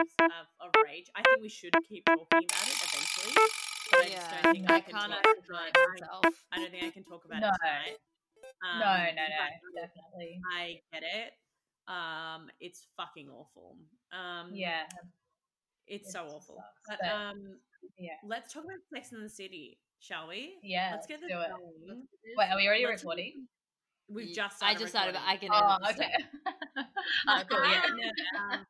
waves of, of rage. I think we should keep talking about it eventually. But I just Yeah, don't think I, I can can't talk actually tonight. blame I, myself. I don't think I can talk about No. it tonight. Um, no, no, no, definitely. I get it. Um, it's fucking awful. Um, Yeah, it's it so awful. sucks, But but- um, yeah, let's talk about Sex in the City, shall we? yeah. let's get this do it. going. Wait, are we already Let's- recording? We've Ye- just. I started just started, but I can. Oh, okay. out. oh, cool. Yeah. Um,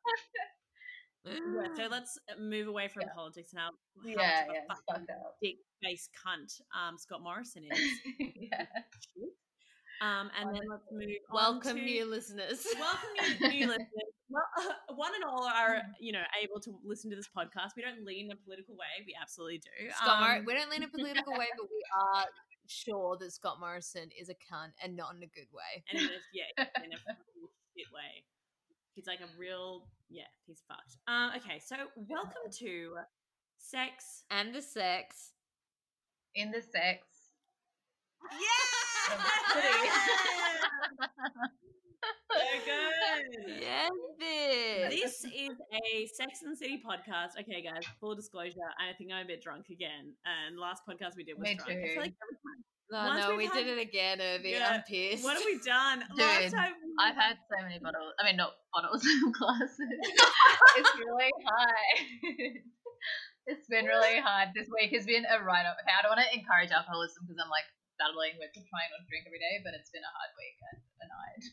yeah, so let's move away from Yeah. politics now. How Yeah, much of a yeah, fucking dick face cunt um, Scott Morrison is. yeah. Um, and then let's move. on Welcome, to- new listeners. Welcome you new listeners. Well, one and all are you know able to listen to this podcast. We don't lean a political way. We absolutely do. Scott Um, we don't lean a political way, but we are sure that Scott Morrison is a cunt and not in a good way. and in a, yeah, in a shit way. He's like a real yeah. He's fucked. Um, okay, so welcome to sex. And the sex. In the sex. So good. Yes, bitch. This is a Sex and City podcast. Okay, guys, full disclosure, I think I'm a bit drunk again. And last podcast we did was Me drunk. I feel like every time. No, Once no, we we've did it again, Urvi. Yeah. I'm pissed. What have we done? Dude, time I've had so many bottles. I mean, not bottles, glasses. it's really hard. it's been really hard. This week has been a write up. Okay, I don't want to encourage alcoholism because I'm like battling with trying not to drink every day, but it's been a hard week and a night.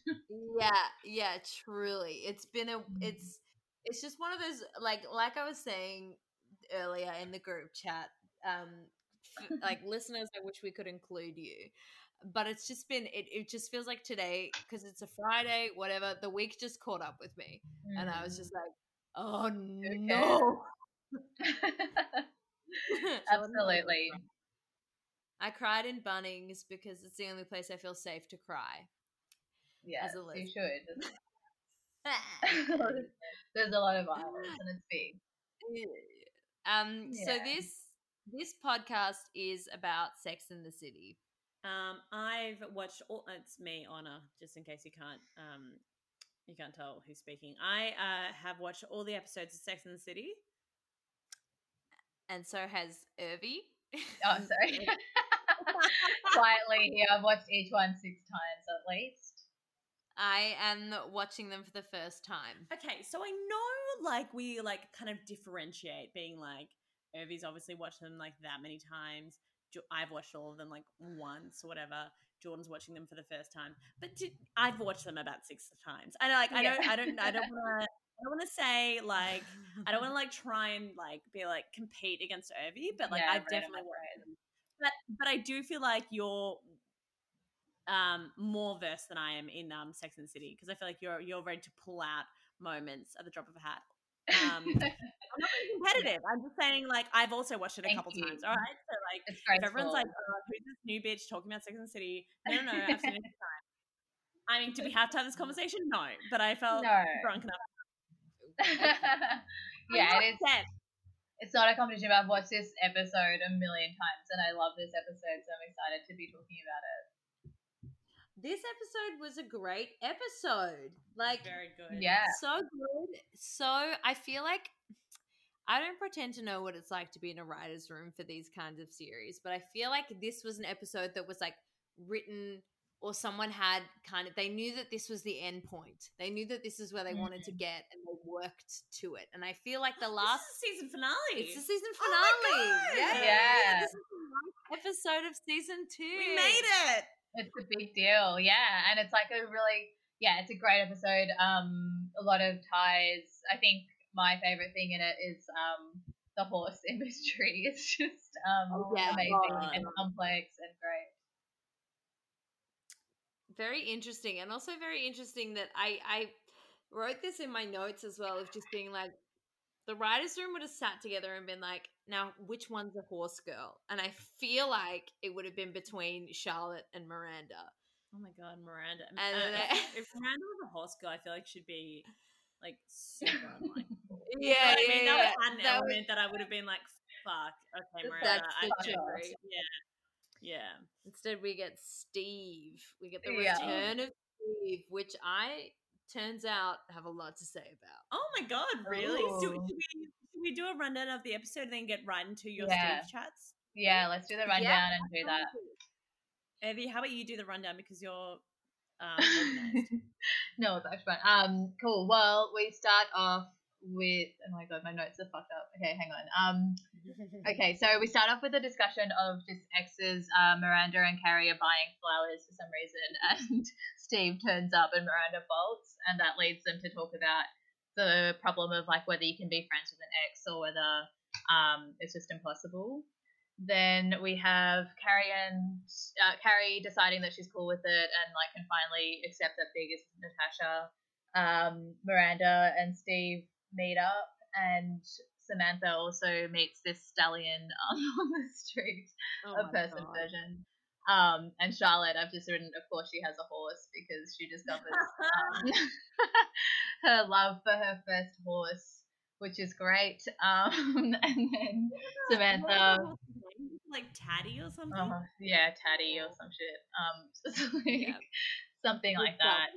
yeah yeah truly it's been a it's it's just one of those like like i was saying earlier in the group chat um like listeners i wish we could include you. But it's just been it, it just feels like today because it's a friday whatever the week just caught up with me. And i was just like oh no. Absolutely. i cried in bunnings because it's the only place i feel safe to cry Yeah, you should. There's a lot of violence and it's big. um so this this podcast is about sex in the city Um, I've watched all. It's me, Honor. Just in case you can't, um, you can't tell who's speaking. I uh, have watched all the episodes of Sex and the City. and so has Urvi. Oh, sorry. Quietly here, I've watched each one six times at least. I am watching them for the first time. Okay, so I know, like, we like kind of differentiate, being like, Urvi's obviously watched them like that many times. I've watched all of them like once or whatever. Jordan's watching them for the first time, but I've watched them about six times. I like, I Yeah. don't, I don't, I don't want to. I don't want to say like I don't want to like try and like be like compete against Irvy, but like Yeah, I've right, definitely watched them. But but I do feel like you're um more versed than I am in um Sex and the City because I feel like you're you're ready to pull out moments at the drop of a hat. Um, I'm not being competitive. I'm just saying like I've also watched it a Thank couple you. times. All right, so like if everyone's like, oh, who's this new bitch talking about Sex and the City? No, no, no, absolutely fine. I mean, do we have to have this conversation? No, but I felt no. drunk enough. yeah, it is. Upset. It's not a competition, but I've watched this episode a million times and I love this episode, so I'm excited to be talking about it. This episode was a great episode. Like Very good. Yeah. so good. So I feel like I don't pretend to know what it's like to be in a writer's room for these kinds of series, but I feel like this was an episode that was like written or someone had kind of they knew that this was the end point. They knew that this is where they wanted to get and they worked to it. And I feel like the last This is the season finale. it's the season Oh my finale. God! yeah, Yeah. This is the last episode of season two. we made it. It's a big deal, yeah, and it's like a really, yeah, it's a great episode. Um, a lot of ties. I think my favorite thing in it is um the horse industry. It's just um Oh, yeah. amazing Oh, and complex and great. very interesting and also very interesting that i i wrote this in my notes as well of just being like the writers room would have sat together and been like now which one's a horse girl and i feel like it would have been between charlotte and miranda Oh my god, Miranda. And Uh, if, if Miranda was a horse girl, I feel like she'd be like super unlikable. yeah I mean, yeah, that would yeah. an That element that I would have been like, fuck, okay, Miranda. I the should choice. agree. Yeah. Yeah. instead we get steve we get the Yeah. return of steve which i turns out have a lot to say about. Oh my god, really? Do, should, we, should we do a rundown of the episode and then get right into your Yeah. Steve chats? Yeah, let's do the rundown and do that. Evie, how about you do the rundown because you're um, no, it's actually fun. Um, cool. Well, we start off with. Oh my god, my notes are fucked up. Okay, hang on. Um, okay, so we start off with a discussion of just exes. Uh, Miranda and Carrie are buying flowers for some reason, and Steve turns up and Miranda bolts, and that leads them to talk about the problem of like whether you can be friends with an ex or whether um, it's just impossible. Then we have Carrie and uh, Carrie deciding that she's cool with it and like can finally accept that Big is Natasha. Um, Miranda and Steve meet up, and Samantha also meets this stallion um, on the street, Oh a person God. version. Um, and Charlotte, I've just written, of course, she has a horse because she discovers um, her love for her first horse, which is great. Um, and then Samantha, like Tatty or something. uh, yeah, Tatty or some shit, um, like, Yeah. something like that.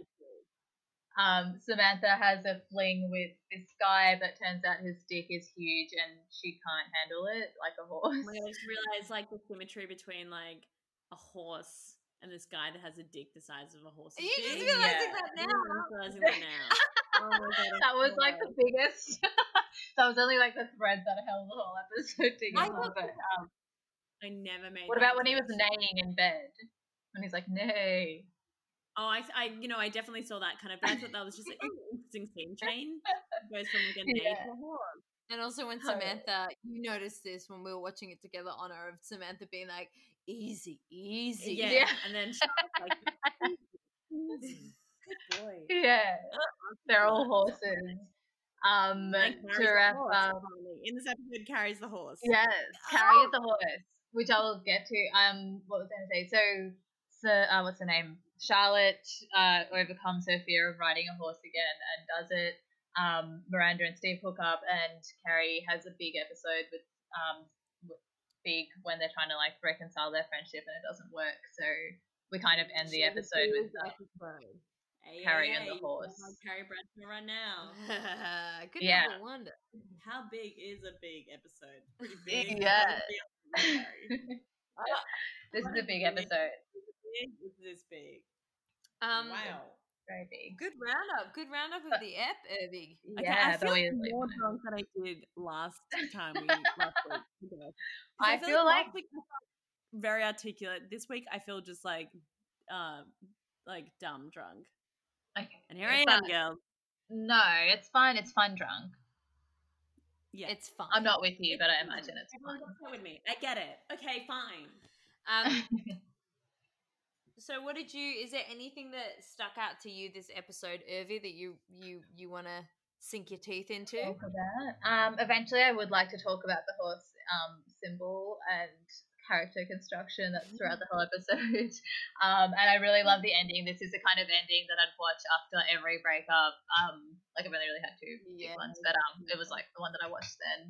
Job. Um, Samantha has a fling with this guy, but turns out his dick is huge and she can't handle it like a horse. My god, I just realized like the symmetry between like a horse and this guy that has a dick the size of a horse. Are you just realizing Yeah. that now? I'm realizing that now. Oh God, that was like the biggest. that was only like the thread that held the whole episode I together. thought- But um, I never made. what that about when he was connection. neighing in bed? When he's like, nay. Oh, I, I, you know, I definitely saw that kind of. But I thought that was just like, an interesting scene change. Goes from like a name Yeah. to horse. And also when Totally. Samantha, you noticed this when we were watching it together, Honor of Samantha being like, "Easy, easy." Yeah. Yeah. and then she was like, easy. good boy. Yeah, they're all horses. Um, And to Carrie's the wrap horse, up, apparently. in this episode, carries the horse. Yes, carries is the horse, which I will get to. Um, what was I going to say? So, so uh, what's her name? Charlotte uh, overcomes her fear of riding a horse again and does it. Um, Miranda and Steve hook up, and Carrie has a big episode with um with Big when they're trying to like reconcile their friendship and it doesn't work. So we kind of end the episode with uh, Hey, Carrie hey, and the horse. Carrie Bradshaw right now. Good Yeah. number wonder. How big is a big episode? Pretty big. Yeah. Carrie. this is a big episode, Big is this big. Um, wow. very big. Good roundup. Good roundup of the ep, Irving. Okay, Yeah, I feel more drunk than I did last time we last week. 'Cause I feel like- I very articulate. This week I feel just like uh like dumb drunk. Okay, And here I it's am, fine. girl. No, it's fine. It's fun drunk. Yeah. It's fun. I'm not with you, but I imagine it's fun. with me. I get it. Okay, fine. Um, so what did you? Is there anything that stuck out to you this episode, Urvi, that you you you want to sink your teeth into? talk about. Um, eventually, I would like to talk about the horse um, symbol and character construction that's throughout the whole episode. Um, and I really love the ending. This is the kind of ending that I'd watch after every breakup. Um, like I've only really had two big Yeah. ones, but um, it was like the one that I watched then.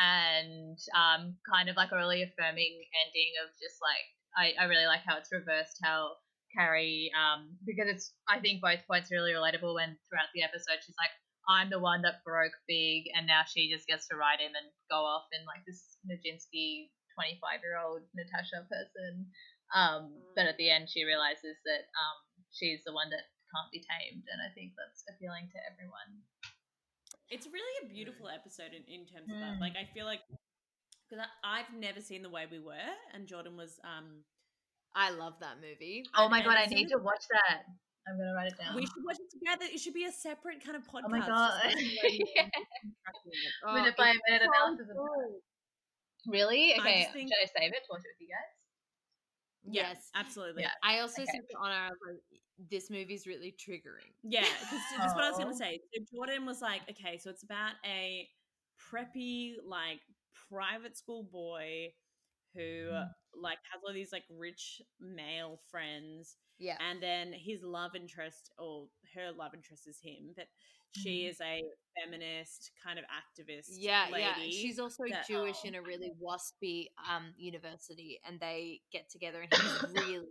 And um, kind of like a really affirming ending of just like I, I really like how it's reversed how Carrie um because it's I think both points are really relatable when throughout the episode she's like I'm the one that broke big and now she just gets to ride him and go off in like this Nijinsky 25 year old Natasha person um but at the end she realizes that um she's the one that can't be tamed and I think that's appealing to everyone It's really a beautiful episode in, in terms of that. Mm. Like I feel like because I've never seen the way we were, and Jordan was um I love that movie. oh my god I need as- to watch that I'm gonna write it down We should watch it together. It should be a separate kind of podcast. oh my god like the way we Yeah. Oh, minute by it's minute so analysis of good. really okay just think- should I save it to watch it with you guys Yeah, Yes. absolutely. Yeah. I also Okay. said to Honor, like, this movie's really triggering. Yeah, because that's what I was gonna say. So Jordan was like, okay, so it's about a preppy, like private school boy who Mm. like has all these like rich male friends, Yeah. and then his love interest or her love interest is him, but she Mhm. is a feminist kind of activist. Yeah, lady. yeah. She's also that- Jewish oh. in a really waspy um university, and they get together, and he's really,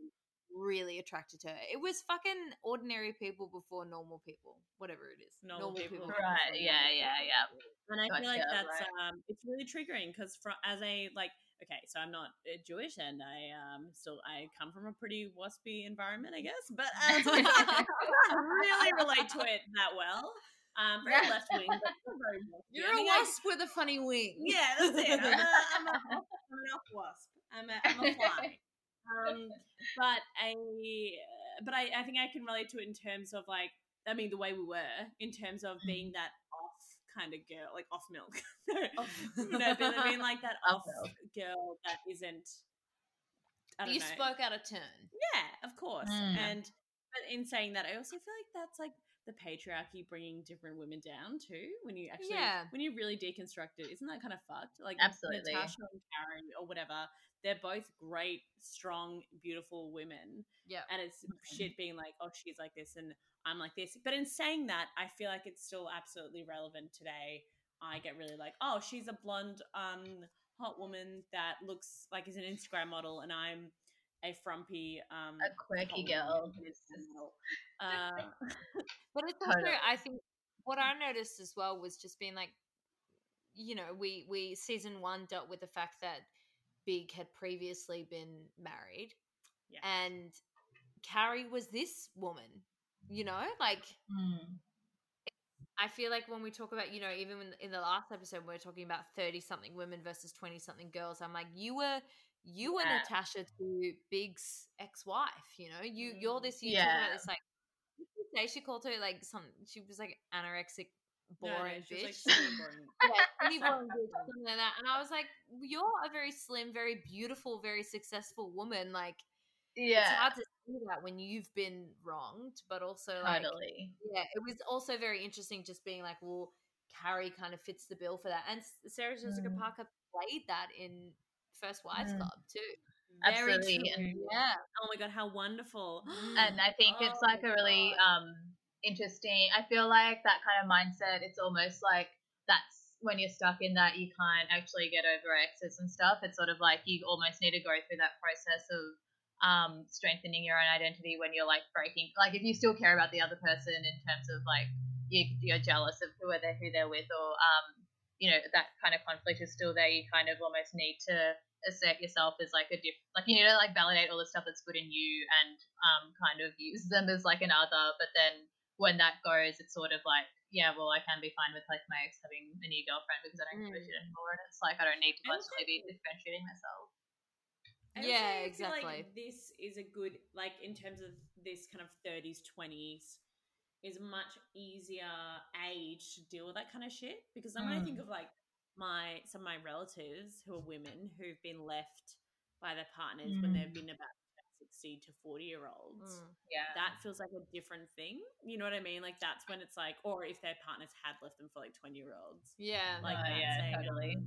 really attracted to her. It was fucking ordinary people before normal people, whatever it is. Normal people. Right. Yeah. Yeah. Yeah. And I feel like Gotcha, that's um, it's really triggering because for as a like okay, so I'm not uh, Jewish and I um still I come from a pretty waspy environment, I guess, but uh, I can't really relate to it that well. Um, very left wing, but still very waspy. You're I a mean, I- wasp with a funny wing. yeah, that's it. I'm, a, I'm, a, I'm an elf wasp. I'm a, I'm a fly. Um, but I, but I, I think I can relate to it in terms of like, I mean, the way we were in terms of being that off kind of girl, like off milk. no, no, but I mean like that Off off girl that isn't. I don't You know. spoke out of turn. Yeah, of course. Mm. And but in saying that, I also feel like that's like the patriarchy bringing different women down too. When you actually, Yeah. when you really deconstruct it, isn't that kind of fucked? Like Absolutely. Natasha and Karen or whatever, they're both great, strong, beautiful women, Yeah. and it's Mhm. shit being like, oh, she's like this and I'm like this. But in saying that, I feel like it's still absolutely relevant today. I get really like, oh, she's a blonde, um, hot woman that looks like is an Instagram model, and I'm a frumpy, um, A quirky girl. woman who's Instagram model. Uh, But it's also, Totally. I think, what I noticed as well was just being like, you know, we we season one dealt with the fact that Big had previously been married, Yeah. and Carrie was this woman. You know, like Mm. I feel like when we talk about, you know, even when, in the last episode, we are talking about thirty something women versus twenty something girls. I'm like, you were. You were Yeah. Natasha to Big's ex-wife, you know. You you're Mm. this. You Yeah. this like. She say she called her like some. She was like anorexic, no, no, boring like, bitch. boring. yeah, boring bitch, something like that. And I was like, you're a very slim, very beautiful, very successful woman. Like yeah, it's hard to see that when you've been wronged, but also like Totally. yeah, it was also very interesting just being like, well, Carrie kind of fits the bill for that. And Sarah Jessica Mm. Parker played that in First Wives Mm. Club too. Very Absolutely, and- Yeah. Oh my god, how wonderful! and I think it's Oh like a really um interesting. I feel like that kind of mindset. It's almost like that's when you're stuck in that you can't actually get over exes and stuff. It's sort of like you almost need to go through that process of um strengthening your own identity when you're like breaking. Like if you still care about the other person in terms of like you, you're jealous of who they're who they're with or um you know that kind of conflict is still there. You kind of almost need to assert yourself as like a diff like you need to like validate all the stuff that's good in you and um kind of use them as like another but then when that goes it's sort of like yeah well I can be fine with like my ex having a new girlfriend because I don't give a Mm. shit anymore and it's like I don't need to constantly be differentiating myself I also Yeah, feel exactly. Like this is a good, like in terms of this kind of 30s, 20s, is a much easier age to deal with that kind of shit. Because then when I think Mm. of like my some of my relatives who are women who've been left by their partners when they've Mm. been about 60 to 40 year olds. Mm. yeah That feels like a different thing. You know what I mean? Like that's when it's like, or if their partners had left them for like 20 year olds. Yeah. Like that yeah um, totally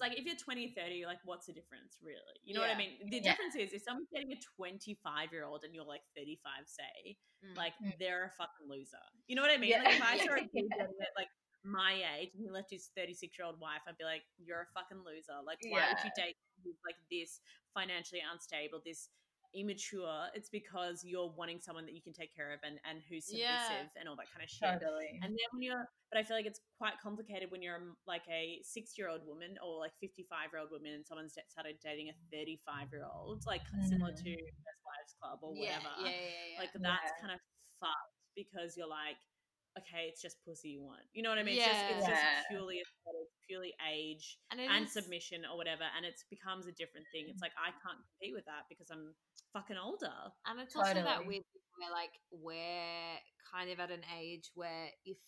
like if you're 20, 30, like what's the difference really? You know what I mean? The Yeah. difference is if someone's getting a 25 year old and you're like 35, say, Mm. like Mm. they're a fucking loser. You know what I mean? Yeah. Like if I saw a Yeah. kid dating at like my age and he left his 36 year old wife, I'd be like, you're a fucking loser. Like why would you date like this financially unstable, this immature? It's because you're wanting someone that you can take care of and, and who's Yeah. submissive and all that kind of shit. totally And then when you're, but I feel like it's quite complicated when you're like a six year old woman or like 55 year old woman and someone's started dating a 35 year old, like mm-hmm. similar to Best Wives Club or yeah, whatever. yeah, yeah, yeah. Like that's Yeah. kind of fucked because you're like, okay, it's just pussy you want. You know what I mean? Yeah. It's, just, it's just purely purely age and, and is- submission or whatever. And it becomes a different thing. It's mm-hmm. like, I can't compete with that because I'm fucking older. And it's also that weird where like we're kind of at an age where if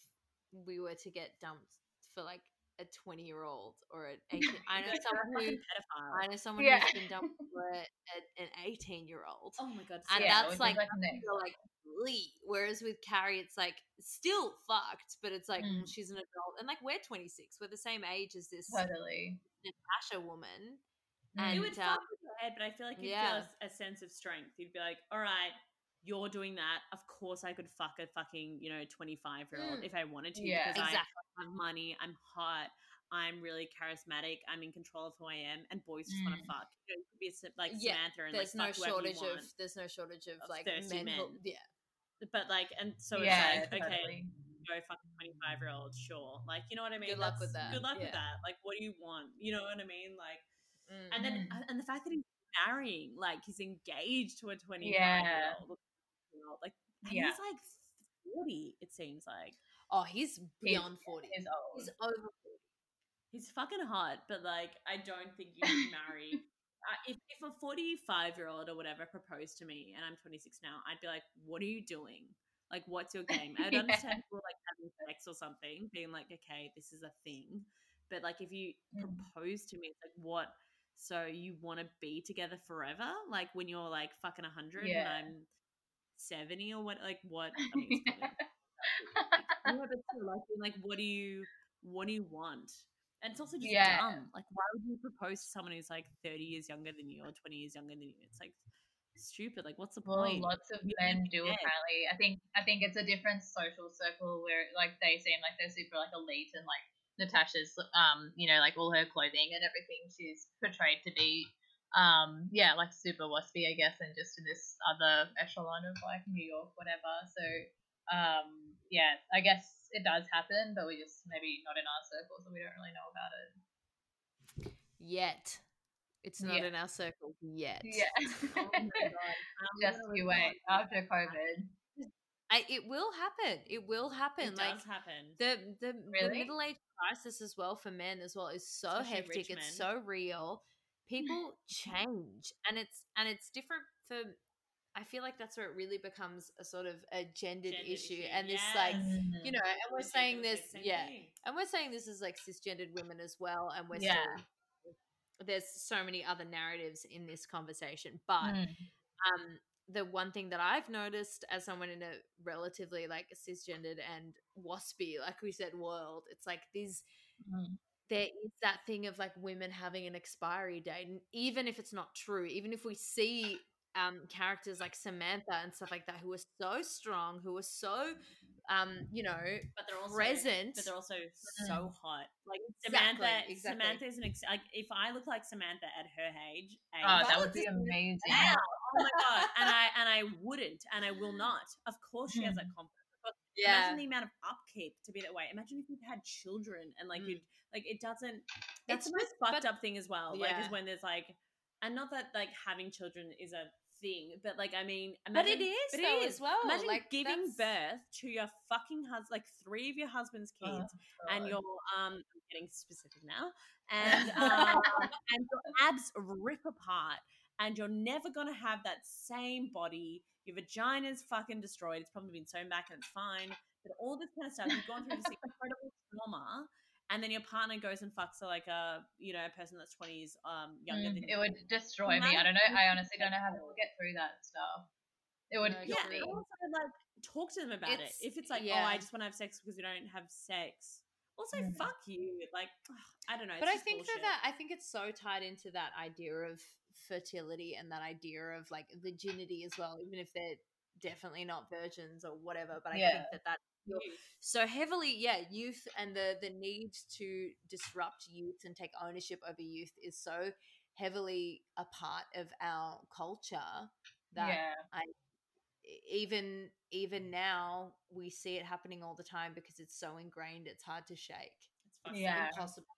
we were to get dumped for like a twenty year old or an eighteen I know someone who pedophile. I know someone Yeah. who's been dumped for a, an eighteen year old. Oh my god. And yeah, that's like- like Lee. Whereas with Carrie it's like still fucked, but it's like Mm. she's an adult. And like we're twenty six. We're the same age as this totally Natasha woman. Mm. And it would uh, fuck with your head, but I feel like you'd yeah. feel a, a sense of strength. You'd be like, all right, you're doing that. Of course, I could fuck a fucking, you know, 25 year old Mm. if I wanted to Yeah. because Exactly. I have money, I'm hot, I'm really charismatic, I'm in control of who I am, and boys just want to Mm. fuck. You know, you could be like Yeah, Samantha and there's like no fuck whoever you shortage of want. there's no shortage of of like thirsty men, men. yeah But like, and so yeah, it's like, okay, totally. go fuck a 25 year old, sure. Like, you know what I mean? Good luck with that, Good luck with that. Like, what do you want? You know what I mean? Like, Mm. and then Mm. and the fact that he's marrying, like, he's engaged to a 25 Yeah. year old, like, Yeah. he's like 40. It seems like oh he's beyond 40 He's old. he's over 40 he's fucking hot, but like, I don't think you can marry. Uh, if, if a 45 year old or whatever proposed to me and I'm 26 now, I'd be like, what are you doing? Like, what's your game? I'd Yeah. understand people like having sex or something, being like, okay, this is a thing. But like, if you Mm. propose to me, it's like, what? So you want to be together forever? Like when you're like fucking 100 Yeah. and I'm 70 or what? Like, what? I mean, it's probably- yeah, still, like, like, what do you, what do you want? And it's also just Yeah. dumb. Like, why would you propose to someone who's like 30 years younger than you or 20 years younger than you? It's like stupid. Like, what's the Well, point? lots of You men do apparently. I think I think it's a different social circle where like they seem like they're super like elite and like Natasha's um you know like all her clothing and everything she's portrayed to be um yeah like super waspy I guess and just in this other echelon of like New York whatever. So um yeah I guess it does happen but we just maybe not in our circles so we don't really know about it. yet it's not Yeah. in our circle yet Yeah. Oh my God. I'm just you wait after COVID. I, it will happen it will happen It like does happen. the the, the middle age crisis as well for men as well is so Especially hectic it's so real people change and it's and it's different for i feel like that's where it really becomes a sort of a gendered, Gendered issue, issue, and this like you know and we're saying this yeah thing. and we're saying this is like cisgendered women as well and we're Yeah. still there's so many other narratives in this conversation but Mm. um the one thing that I've noticed as someone in a relatively like cisgendered and waspy, like we said, world, it's like these Mm. There is that thing of like women having an expiry date, and even if it's not true, even if we see um characters like Samantha and stuff like that who are so strong, who are so um you know but they're also present. but they're also so hot. Like Exactly, Samantha, exactly. Samantha is an ex- like if I look like Samantha at her age, age Oh, that That would would be be amazing. wow, oh my god, and I and I wouldn't, and I will not. Of course, she has that confidence. Yeah, Imagine the amount of upkeep to be that way. Imagine if you'd had children and like Mm. you like it doesn't. That's It's the most fucked up thing as well. Like is when there's like, and not that like having children is a thing, but like I mean, but it is imagine- but it though is. as well. Imagine like giving that's- birth to your fucking husband, like three of your husband's kids, Oh, and your um, I'm getting specific now, and um, and your abs rip apart, and you're never gonna have that same body. Your vagina's fucking destroyed. It's probably been sewn back and it's fine, but all this kind of stuff. You've gone through this incredible trauma. And then your partner goes and fucks a, like a you know a person that's twenty years um younger Mm, than you. it would destroy me. I don't know. I honestly don't know how people get through that stuff. It would No, Yeah, me. also like talk to them about It's- it. If it's like, oh. I just want to have sex because we don't have sex. Also, Mm. fuck you. Like, I don't know. but it's I think bullshit. that that I think it's so tied into that idea of fertility and that idea of like virginity as well, even if they're definitely not virgins or whatever. But I Yeah. think that that so heavily, yeah, youth and the the need to disrupt youth and take ownership over youth is so heavily a part of our culture that yeah. e- even even now we see it happening all the time because it's so ingrained it's hard to shake It's Yeah. impossible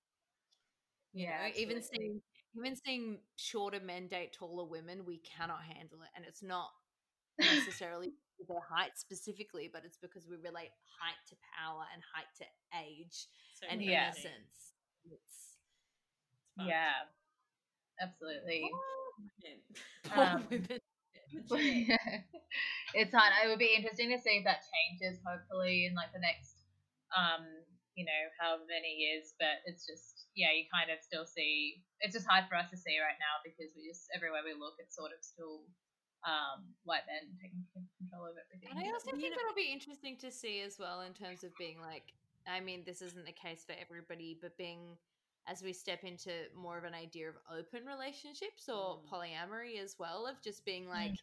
you Yeah. know even seeing even seeing shorter men date taller women we cannot handle it and it's not necessarily their height specifically but it's because we relate height to power and height to age So and Yeah. innocence it's fucked. Yeah. Absolutely. Um, it's hard. It would be interesting to see if that changes, hopefully, in like the next, um, you know, however many years. But it's just, yeah, you kind of still see. It's just hard for us to see right now because we just everywhere we look, it's sort of still um, white men taking control of everything. And I also you think know- it'll be interesting to see as well in terms of being like, I mean, this isn't the case for everybody, but being as we step into more of an idea of open relationships or Mm. polyamory as well, of just being Mm.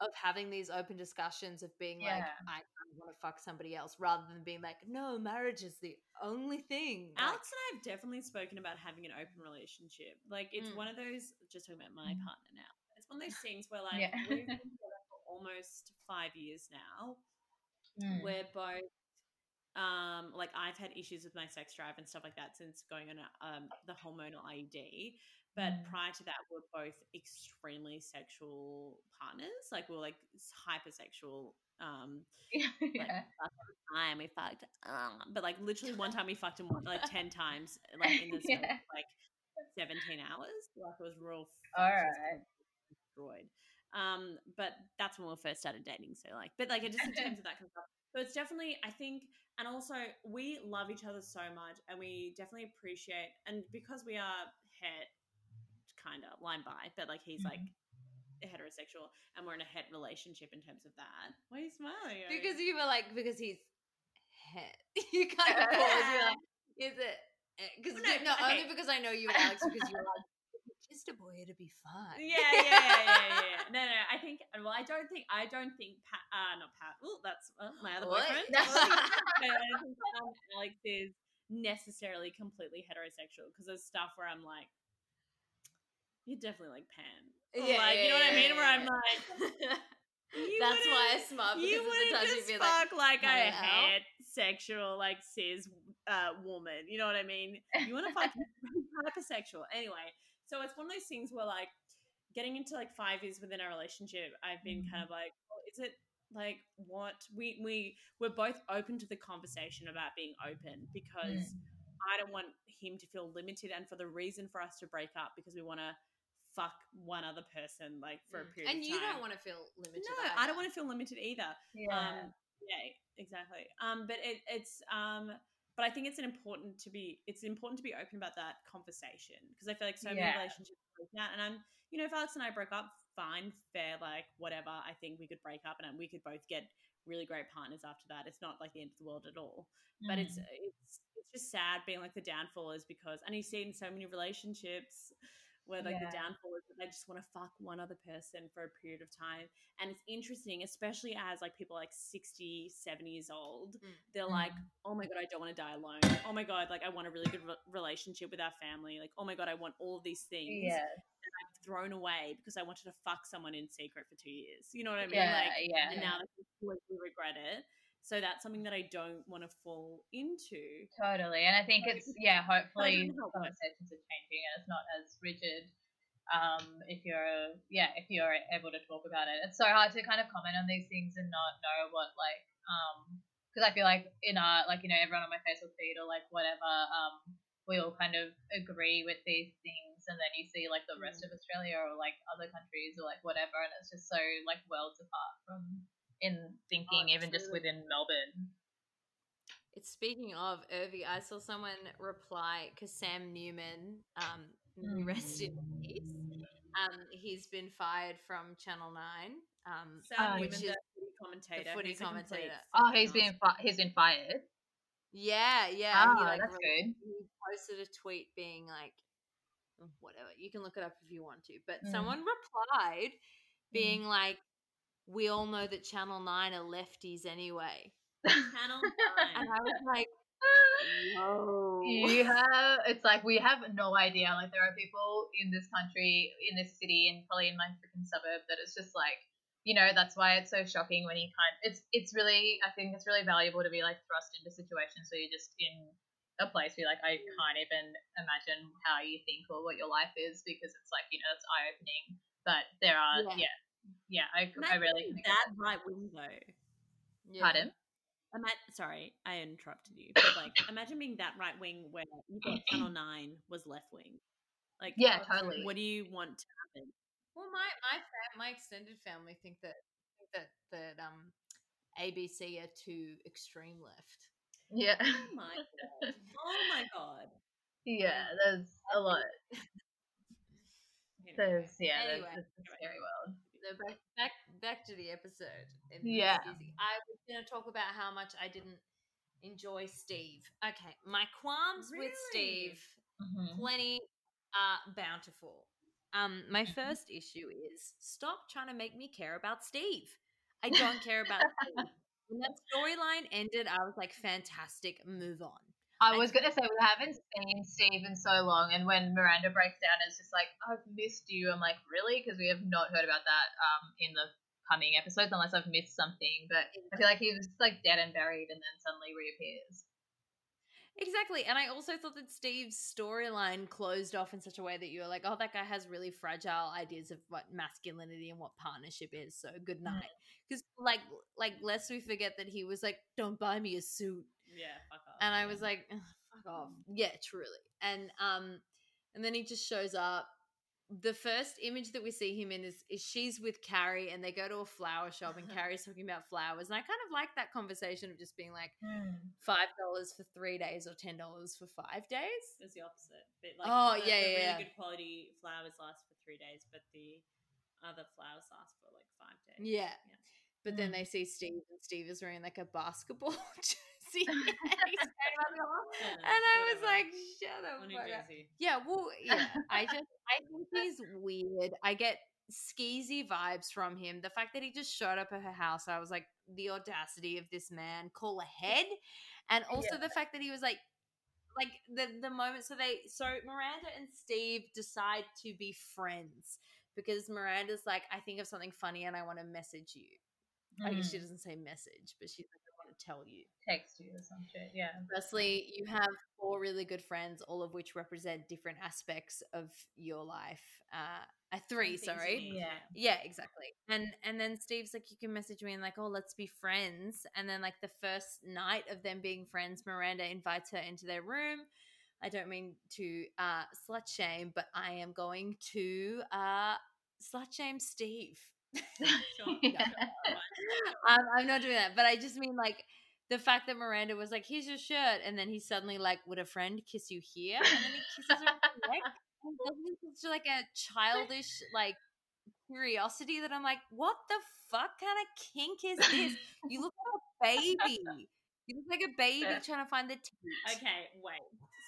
Like, of having these open discussions of being like, Yeah. I, I want to fuck somebody else, rather than being like, no, marriage is the only thing. Like, Alex and I have definitely spoken about having an open relationship. Like it's Mm. one of those. Just talking about my Mhm. partner now. It's one of those things where like Yeah. we've been for almost five years now. Mm. We're both. Um, like I've had issues with my sex drive and stuff like that since going on um the hormonal IUD. But Mm. prior to that, we're both extremely sexual partners. Like we're like hypersexual. Um, yeah. time we fucked, um, but like literally one time we fucked him like ten times, like in the Yeah. like seventeen hours. Like it was real. All fucked, destroyed. Um, but that's when we first started dating. So like, but like it just in terms of that kind of stuff. So it's definitely, I think, and also we love each other so much, and we definitely appreciate, and because we are het, kind of line by, but like he's like heterosexual, and we're in a het relationship in terms of that. Why are you smiling? Because you were like, because he's het. You kind of pause. You're like, is it? Because Well, no, no, okay. only because I know you and Alex, because you're like, just a boy, it'd be fine. yeah, yeah, yeah, yeah, yeah, yeah. No, no. I think. Well, I don't think. I don't think. Pat, uh, not Pat. Oh, that's uh, my other What? boyfriend. no, I don't think um, Alex is necessarily completely heterosexual because there's stuff where I'm like, you're definitely like Pan. Or, like, you know what I mean? Where I'm like, you That's why I smart because you wouldn't just be fuck like, like, a het sexual like cis uh, woman. You know what I mean? You want to fuck hypersexual. Anyway, so it's one of those things where like getting into like five years within our relationship, I've been kind of like, well, is it like what we we we're both open to the conversation about being open because I don't want him to feel limited and for the reason for us to break up because we want to fuck one other person like for a Mm. period and you don't want to feel limited. No, I don't want to feel limited either. Yeah. Um, yeah, exactly. Um, but it, it's um, but I think it's an important to be it's important to be open about that conversation because I feel like so many relationships break out, and I'm you know if Alex and I broke up, fine, fair, like whatever. I think we could break up and we could both get really great partners after that. It's not like the end of the world at all. But it's Mm. it's it's just sad being like the downfall is because and you see in so many relationships where like Yeah. the downfall is that they just want to fuck one other person for a period of time and it's interesting especially as like people like 60 70 years old Mm. they're Mm. like oh my god i don't want to die alone oh my god like i want a really good re- relationship with our family like oh my god i want all of these things yeah. that i've thrown away because i wanted to fuck someone in secret for two years you know what i mean Yeah, like yeah. and now they completely regret it so that's something that i don't want to fall into Totally. And I think it's yeah, hopefully don't know how it works. conversations are changing and it's not as rigid. Um, if you're yeah, if you're able to talk about it. It's so hard to kind of comment on these things and not know what like um because I feel like in our like, you know, everyone on my Facebook feed or like whatever, um, we all kind of agree with these things and then you see like the rest of Australia or like other countries or like whatever and it's just so like worlds apart from in thinking even just within Melbourne. It's speaking of Urvi, I saw someone reply because Sam Newman, um, Mm. rest in peace. Um, he's been fired from Channel Nine. Um, Sam Oh, Newman, which the is footy commentator, footy he's commentator. Oh, fucking he's been fi- he's been fired. yeah, yeah. Ah, he, like, that's re- good. He posted a tweet being like, whatever. You can look it up if you want to. But Mm. someone replied, being like, "We all know that Channel Nine are lefties anyway," Channel and 9. I was like, "Whoa." you have it's like we have no idea like there are people in this country in this city and probably in my freaking suburb that it's just like you know that's why it's so shocking when you can't it's it's really i think it's really valuable to be like thrust into situations where you're just in a place where like i can't even imagine how you think or what your life is because it's like you know it's eye-opening but there are Yeah. yeah yeah, I, I really Imagine can that right wing though. Yeah. pardon Ima- sorry, I interrupted you. But like, imagine being that right wing where you thought Channel Nine was left wing. Like, Yeah, what- totally. What do you want to happen? Well, my my fam- my extended family think that think that that um ABC are too extreme left. yeah Oh my god! Oh my god! yeah there's a lot Anyway. there's yeah Anyway. there's, it's a scary world So back back back to the episode. Yeah. I was going to talk about how much I didn't enjoy Steve. Okay, my qualms with Really? Steve Mhm. plenty are bountiful. Um, my first issue is stop trying to make me care about Steve. I don't care about Steve. When that storyline ended, I was like, fantastic, move on. I was gonna say we haven't seen Steve in so long, and when Miranda breaks down, it's just like I've missed you. I'm like, really? Because we have not heard about that um in the coming episodes, unless I've missed something. But I feel like he was like dead and buried, and then suddenly reappears. Exactly. And I also thought that Steve's storyline closed off in such a way that you were like, oh, that guy has really fragile ideas of what masculinity and what partnership is. So good Mm. night. Because like like lest we forget that he was like, Don't buy me a suit. Yeah, fuck off. And I was like, fuck off. Yeah, truly. And um and then he just shows up. The first image that we see him in is, is she's with Carrie and they go to a flower shop and Carrie's talking about flowers. And I kind of like that conversation of just being like, five dollars for three days or ten dollars for five days. It's the opposite. But like, Oh, the, yeah, the yeah, really yeah. good quality flowers last for three days, but the other flowers last for like five days. Yeah. But then Mm. they see Steve and Steve is wearing like a basketball jersey. and, he's straight up the wall. Yeah, and I was like, shut up. Yeah, well, yeah. I just I think he's weird. I get skeezy vibes from him. The fact that he just showed up at her house, I was like, the audacity of this man, call ahead. And also the fact that he was like like the the moment so they so Miranda and Steve decide to be friends because Miranda's like, I think of something funny and I want to message you. I guess she Mm. doesn't say message, but she's like, I want to tell you. text you or some shit. Yeah. Firstly, you have four really good friends, all of which represent different aspects of your life. Uh, uh three, sorry. Yeah. Yeah, exactly. And and then Steve's like, you can message me and like, oh, let's be friends. And then like the first night of them being friends, Miranda invites her into their room. I don't mean to uh slut shame, but I am going to uh slut shame Steve. Yeah. I'm, I'm not doing that, but I just mean like the fact that Miranda was like, "Here's your shirt," and then he's suddenly like, "Would a friend kiss you here?" And then he kisses her on the neck. And he does this such like a childish like curiosity that I'm like, "What the fuck kind of kink is this? You look like a baby. You look like a baby Yeah. trying to find the teeth." Okay, wait.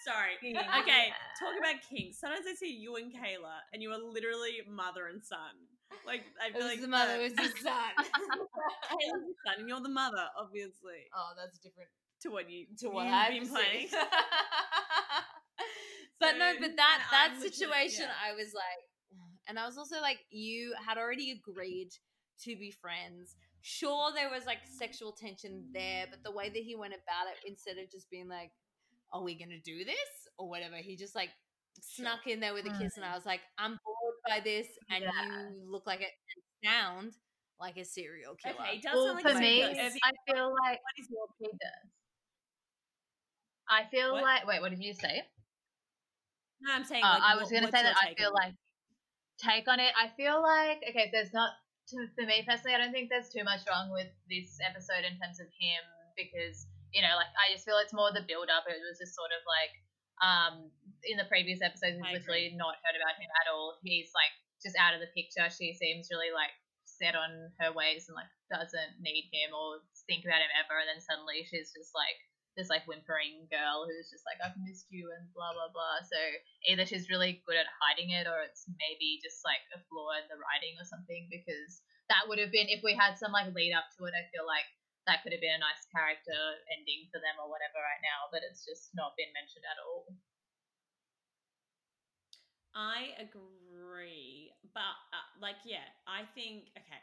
Sorry. Okay, talk about kinks. Sometimes I see you and Kayla, and you are literally mother and son. Like I feel like the mother, was the son. Kayla's the son, and you're the mother, obviously. oh, that's different To what you to what you've I've been playing. but no, but that that I'm situation, yeah. I was like, and I was also like, you had already agreed to be friends. Sure, there was like sexual tension there, but the way that he went about it, instead of just being like, "Are we gonna do this?" or whatever, he just like snuck in there with a kiss, and mm. I was like, "I'm bored by this, and Yeah. you look like it and sound like a serial killer." Okay, does Well, sound like for me. I feel like What is your he does. I feel What? like. Wait, what did you say? No, I'm saying. Uh, like, I was what- going to say that I feel on like take on it. I feel like okay, there's not to, for me personally. I don't think there's too much wrong with this episode in terms of him because you know, like I just feel it's more the build up. It was just sort of like um in the previous episodes, we've literally not heard about him at all. He's like just out of the picture. She seems really like set on her ways and like doesn't need him or think about him ever. And then suddenly she's just like this like whimpering girl who's just like I've missed you and blah blah blah. So either she's really good at hiding it or it's maybe just like a flaw in the writing or something because that would have been if we had some like lead up to it. I feel like that could have been a nice character ending for them or whatever right now, but it's just not been mentioned at all. I agree, but uh, like, yeah, I think okay.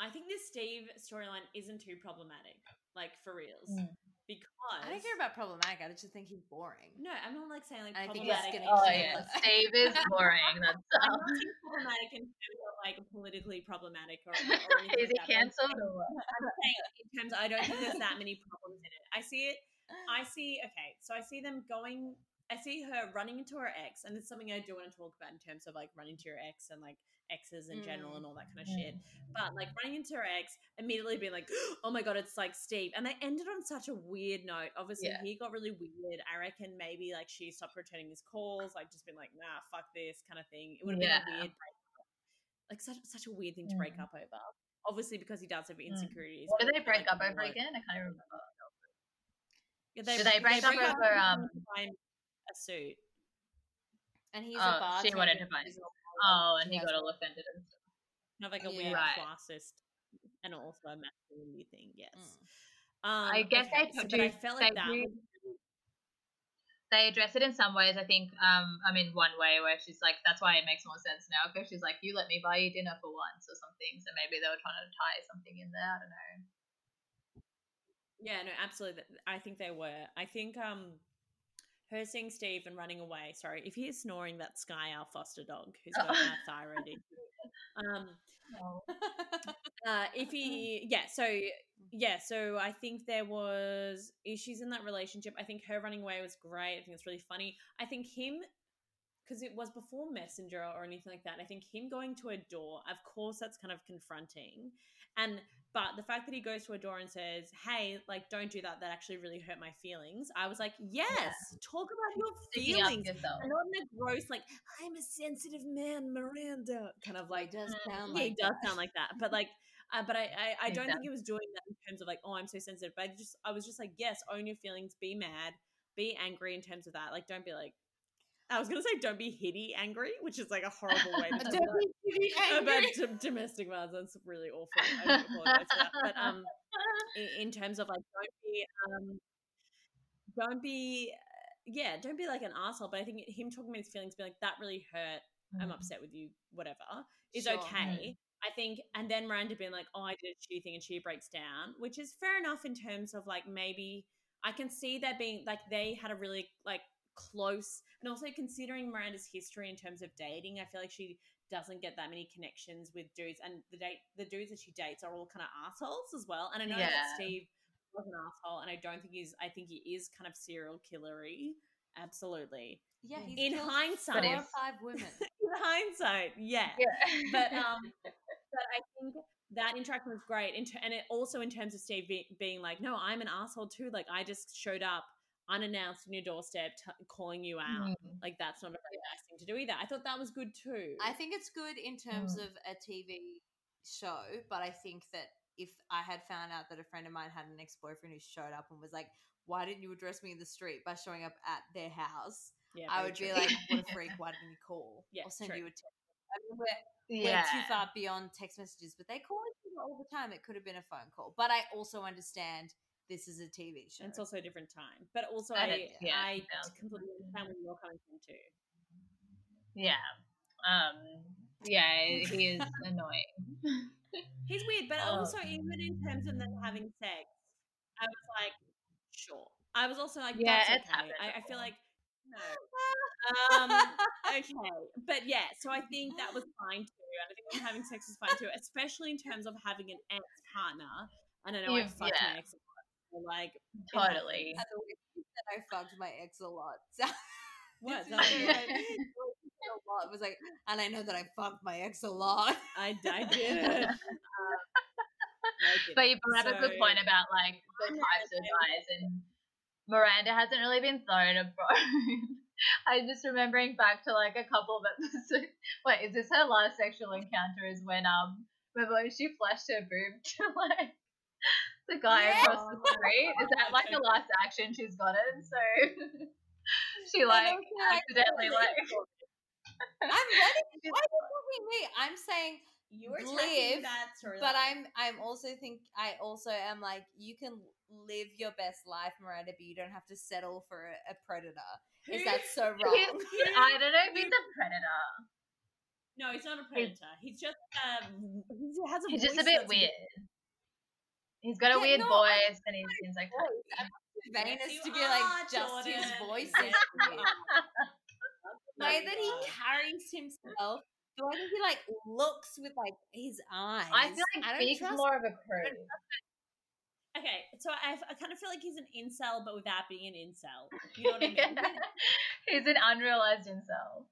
I think this Steve storyline isn't too problematic, like for reals, Mm. because I don't care about problematic. I just think he's boring. No, I'm not like saying like I think he's problematic. Oh yeah, us. Steve is boring. That's I'm not saying problematic in terms of like politically problematic or, or is he like that. but I'm cancelled saying- or what? I'm saying in terms, I don't think there's that many problems in it. I see it. I see. Okay, so I see them going. I see her running into her ex, and it's something I do want to talk about in terms of like running to your ex and like exes in general Mm. and all that kind of shit. But like running into her ex, immediately being like, "Oh my god, it's like Steve," and they ended on such a weird note. Obviously, Yeah. he got really weird. I reckon maybe like she stopped returning his calls, like just been like, "Nah, fuck this" kind of thing. It would have Yeah. been a weird, breakup. like such such a weird thing to break Mm. up over. Obviously, because he does have insecurities. What but did they break like up over like- again? I can't remember. Yeah, Did they break up over, um, to buy him a suit? And he's Oh, a bartender. she wanted to buy- He's not Oh, and he got all offended and stuff. kind of like a Yeah. weird Right. classist and also a masculinity thing. Yes. Mm. Um, I guess okay, they so, do- but I felt like they that. do- They address it in some ways. I think. Um, I mean, one way where she's like, that's why it makes more sense now because she's like, you let me buy you dinner for once or something. So maybe they were trying to tie something in there. I don't know. Yeah, no, absolutely. I think they were. I think um her seeing Steve and running away. Sorry, if he's snoring, that's Sky, our foster dog, who's got a thyroid. Um, uh, if he, yeah, so yeah, so I think there was issues in that relationship. I think her running away was great. I think it's really funny. I think him because it was before Messenger or anything like that. I think him going to a door, of course, that's kind of confronting. And but the fact that he goes to a door and says, "Hey, like, don't do that. That actually really hurt my feelings." I was like, "Yes, talk about your feelings." And not in a gross, like, "I'm a sensitive man, Miranda," kind of Like, does sound Yeah, like it does that. sound like that, but like. Uh, but I, I, I don't think he was doing that in terms of like, oh, I'm so sensitive. But I just, I was just like, yes, own your feelings, be mad, be angry in terms of that. Like, don't be like, I was gonna say, don't be hitty angry, which is like a horrible way to that be about angry. dom- domestic violence. That's really awful. I apologize for that. But um, in, in terms of like, don't be um, don't be, uh, yeah, don't be like an asshole. But I think him talking about his feelings, being like, that really hurt. I'm Mm. upset with you. Whatever is Sure. okay. I think, and then Miranda being like, "Oh, I did a shitty thing," and she breaks down, which is fair enough in terms of like maybe I can see there being like they had a really like close, and also considering Miranda's history in terms of dating, I feel like she doesn't get that many connections with dudes, and the date the dudes that she dates are all kind of assholes as well. And I know that Steve was an asshole, and I don't think he's. I think he is kind of serial killery. Absolutely. Yeah, he's In hindsight- four or five women. In hindsight, yeah Yeah. but um but i think that interaction was great in ter- and it also in terms of steve be- being like no i'm an asshole too like i just showed up unannounced on your doorstep t- calling you out Mm. like that's not a very nice thing to do either i thought that was good too I think it's good in terms Mm. of a TV show, but I think that if I had found out that a friend of mine had an ex boyfriend who showed up and was like, "Why didn't you address me in the street by showing up at their house?" yeah I would be like, "What a freak! Why didn't you call? Yeah, I'll send true. you a text." I mean, we're, Yeah. we're too far beyond text messages, but they call each other all the time. It could have been a phone call, but I also understand this is a TV show. And it's also a different time but also And i, yeah, I yeah. completely understand where you're coming from too Yeah. Um. Yeah. He is annoying. he's weird but Oh. also even in terms of them having sex i was like sure i was also like Yeah, that's okay I, I feel like no um okay but yeah so i think that was fine too and i think having sex was fine too especially in terms of having an ex partner and i know i You've- fucked yeah. my ex a lot, so, like Totally. And the way you said I fucked my ex a lot. So, what that so- a lot. It was like, and I know that I fucked my ex a lot. I, I did Um, I did But you brought up a good point about like the types of guys, and Miranda hasn't really been thrown a bone. I'm just remembering back to like a couple of episodes. Wait, is this her last sexual encounter? Is when um, remember when she flashed her boob to like the guy Yeah. across the street? Is that like the last action she's gotten? So she like don't feel like- accidentally like. I'm ready. Why are you talking me? I'm saying you were live, that story but I'm I'm also think I also am like you can live your best life, Miranda, but you don't have to settle for a, a predator. Is that so wrong? He's- I don't know if he's a predater. no he's not a predator he's just um he has a He's just a bit weird. He's got a Yeah, weird no, I- voice and he seems like Venus Yes, to you be like are, just his voice is you weird. The way that he carries himself, the way that he like looks with like his eyes. I feel like don't Beak's trust more of a creep. Okay, so I, I kind of feel like he's an incel, but without being an incel. You know what I mean? He's an unrealized himself.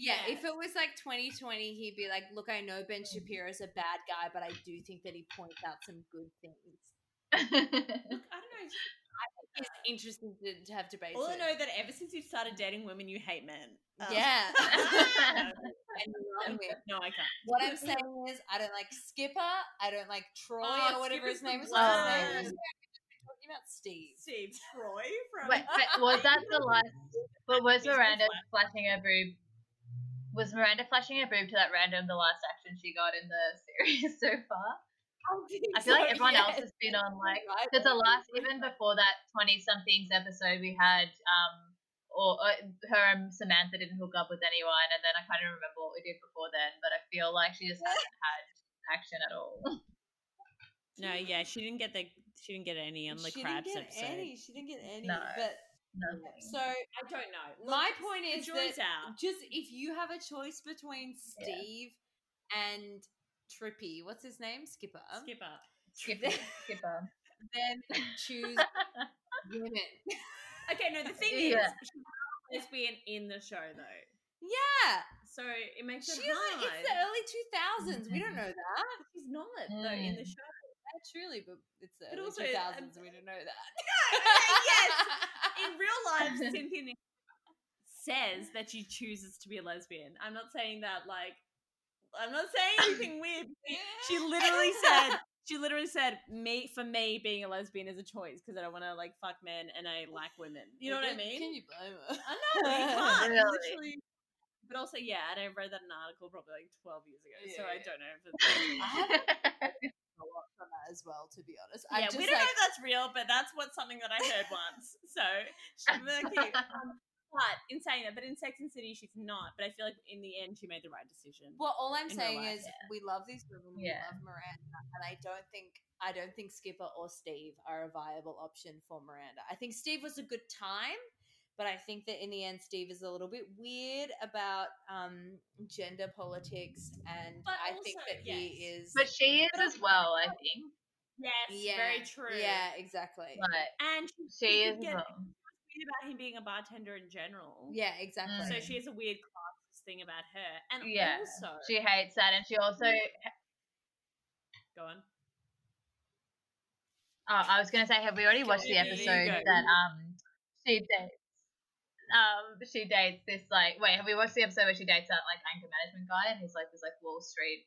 Yeah, Yeah. if it was like 2020, he'd be like, "Look, I know Ben Shapiro's a bad guy, but I do think that he points out some good things." Look, I don't know. It's interesting to, to have debates. All I know that ever since you started dating women, you hate men. Um, Yeah. no, And you love me. no, I can't. What I'm saying is, I don't like Skipper. I don't like Troy Oh, or whatever his Skipper's name the is. His name? worst. We're talking about Steve. Steve Troy from. Wait, but was that the last? But was Miranda flat. flashing her boob was Miranda flashing her boob to that random the last action she got in the series so far? I feel like everyone else has been on like because the last even before that twenty somethings episode we had um or uh, her and Samantha didn't hook up with anyone and then I kind of remember what we did before then but I feel like she just hasn't had action at all. No, yeah, she didn't get the she didn't get any on the she crabs didn't get episode. any. She didn't get any. No. But So I don't know. my point is that out. just if you have a choice between Steve and Trippy, what's his name? Skipper. Skipper. Skipper. Skipper. Then choose women. Okay, no, the thing Yeah. is, she's not a lesbian in the show though, Yeah, so it makes it hard. It's the early two thousands. We don't know that. She's not though in the Mm. show. Yeah, truly, but it's the But early also, two um. We don't know that. yes. In real life, Cynthia says that she chooses to be a lesbian. I'm not saying that like I'm not saying anything weird. She literally said she literally said me for me being a lesbian is a choice because I don't want to like fuck men and I like women. You know what I mean? Can you blame her? I know you can't Really? literally. But also, yeah, and I read that in an article probably like 12 years ago, so I don't know if it's. I haven't a lot from that as well, to be honest. yeah, I'm we don't like, know if that's real, but that's what something that I heard once. So, she, okay, um, but in saying that, but in Sex and City, she's not. But I feel like in the end, she made the right decision. Well, all I'm saying life, is we love these women. We Yeah. love Miranda, and I don't think I don't think Skipper or Steve are a viable option for Miranda. I think Steve was a good time, but I think that in the end, Steve is a little bit weird about um, gender politics, and But I think also, that he is. but she is as well, I think. Yes, yeah, very true. Yeah, exactly. Like and she, she she is could get weird about him being a bartender in general. Yeah, exactly. So she has a weird class thing about her, and Yeah. also She hates that and she also go on. Oh, I was gonna say, have we already watched the Yeah, there you episode that um she dates um she dates this like wait, have we watched the episode where she dates that like anger management guy and he's like this like Wall Street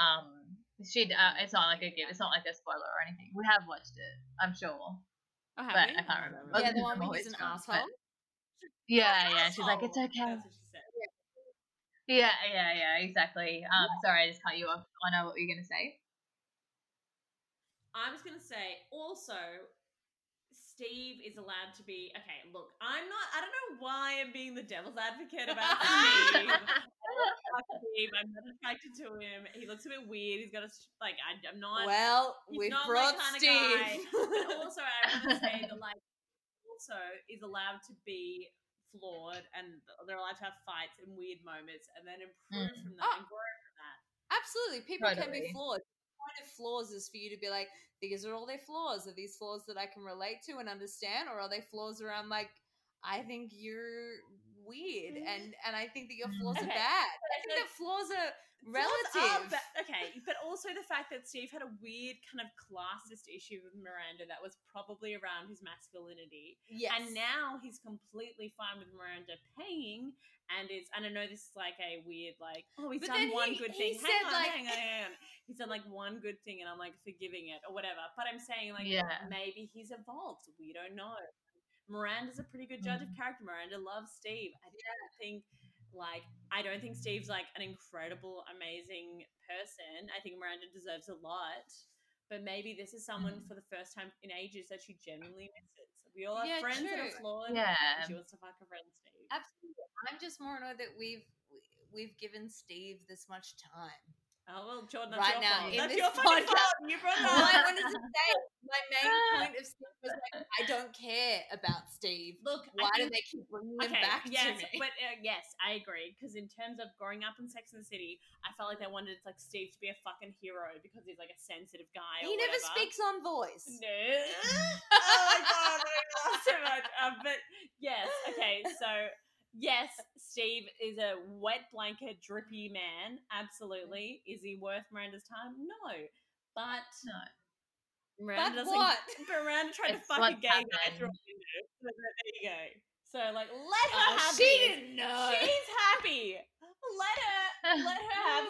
um she uh, it's not like a give it's not like a spoiler or anything. We have watched it, I'm sure. Oh, have But we? I can't remember. yeah, the one from where he's an drunk, but- asshole. Yeah, yeah. She's like, it's okay. That's what she said. Yeah, yeah, yeah, exactly. Um sorry, I just cut you off. I know what you're gonna say. I was gonna say also Steve is allowed to be okay, look, I'm not I don't know why I'm being the devil's advocate about Steve. Fuck Steve, I'm not attracted to him. He looks a bit weird. He's got a like I, I'm not Well, he's we've not my brought kinda Steve. guy. But also I want to say that like also is allowed to be flawed and they're allowed to have fights and weird moments and then improve Mm. from that Oh. and grow from that. Absolutely, people can be flawed. Point of flaws is for you to be like, these are all their flaws. Are these flaws that I can relate to and understand, or are they flaws where I'm like, I think you're weird, mm. and and I think that your mm. flaws are bad. I think that flaws are Flaws relative. are ba- okay, but also the fact that Steve had a weird kind of classist issue with Miranda that was probably around his masculinity. yes, And now he's completely fine with Miranda paying, and it's and I know this is like a weird like oh he's But done one he- good he thing. hang on, like- hang on, hang on. He's done like one good thing, and I'm like forgiving it or whatever. But I'm saying like Yeah. maybe he's evolved. We don't know. Miranda's a pretty good judge of mm. character. Miranda loves Steve. I don't think like I don't think Steve's like an incredible, amazing person. I think Miranda deserves a lot. But maybe this is someone mm-hmm. for the first time in ages that she genuinely misses. We all have Yeah, friends that are flawed. Yeah. She wants to fuck a friend, Steve. absolutely. I'm just more annoyed that we've we've given Steve this much time. Oh well, Jordan, that's Right your now, fault. That's your fucking podcast-. You brought All I wanted to say, my main point of Steve was like, I don't care about Steve. Look, Why I do they keep bringing him back yes, to me? but uh, yes, I agree. Because in terms of growing up in Sex and the City, I felt like they wanted like Steve to be a fucking hero because he's like a sensitive guy. he never whatever. speaks on voice. No. oh my god, I laughed so much. Um, but yes, okay, so yes, Steve is a wet blanket, drippy man. Absolutely. Is he worth Miranda's time? No. But No. Miranda But doesn't. what? Miranda tried to fuck a gay guy through a window. So there you go. So like, let her Oh, have she his. didn't know. She's happy. Let her. Let her have.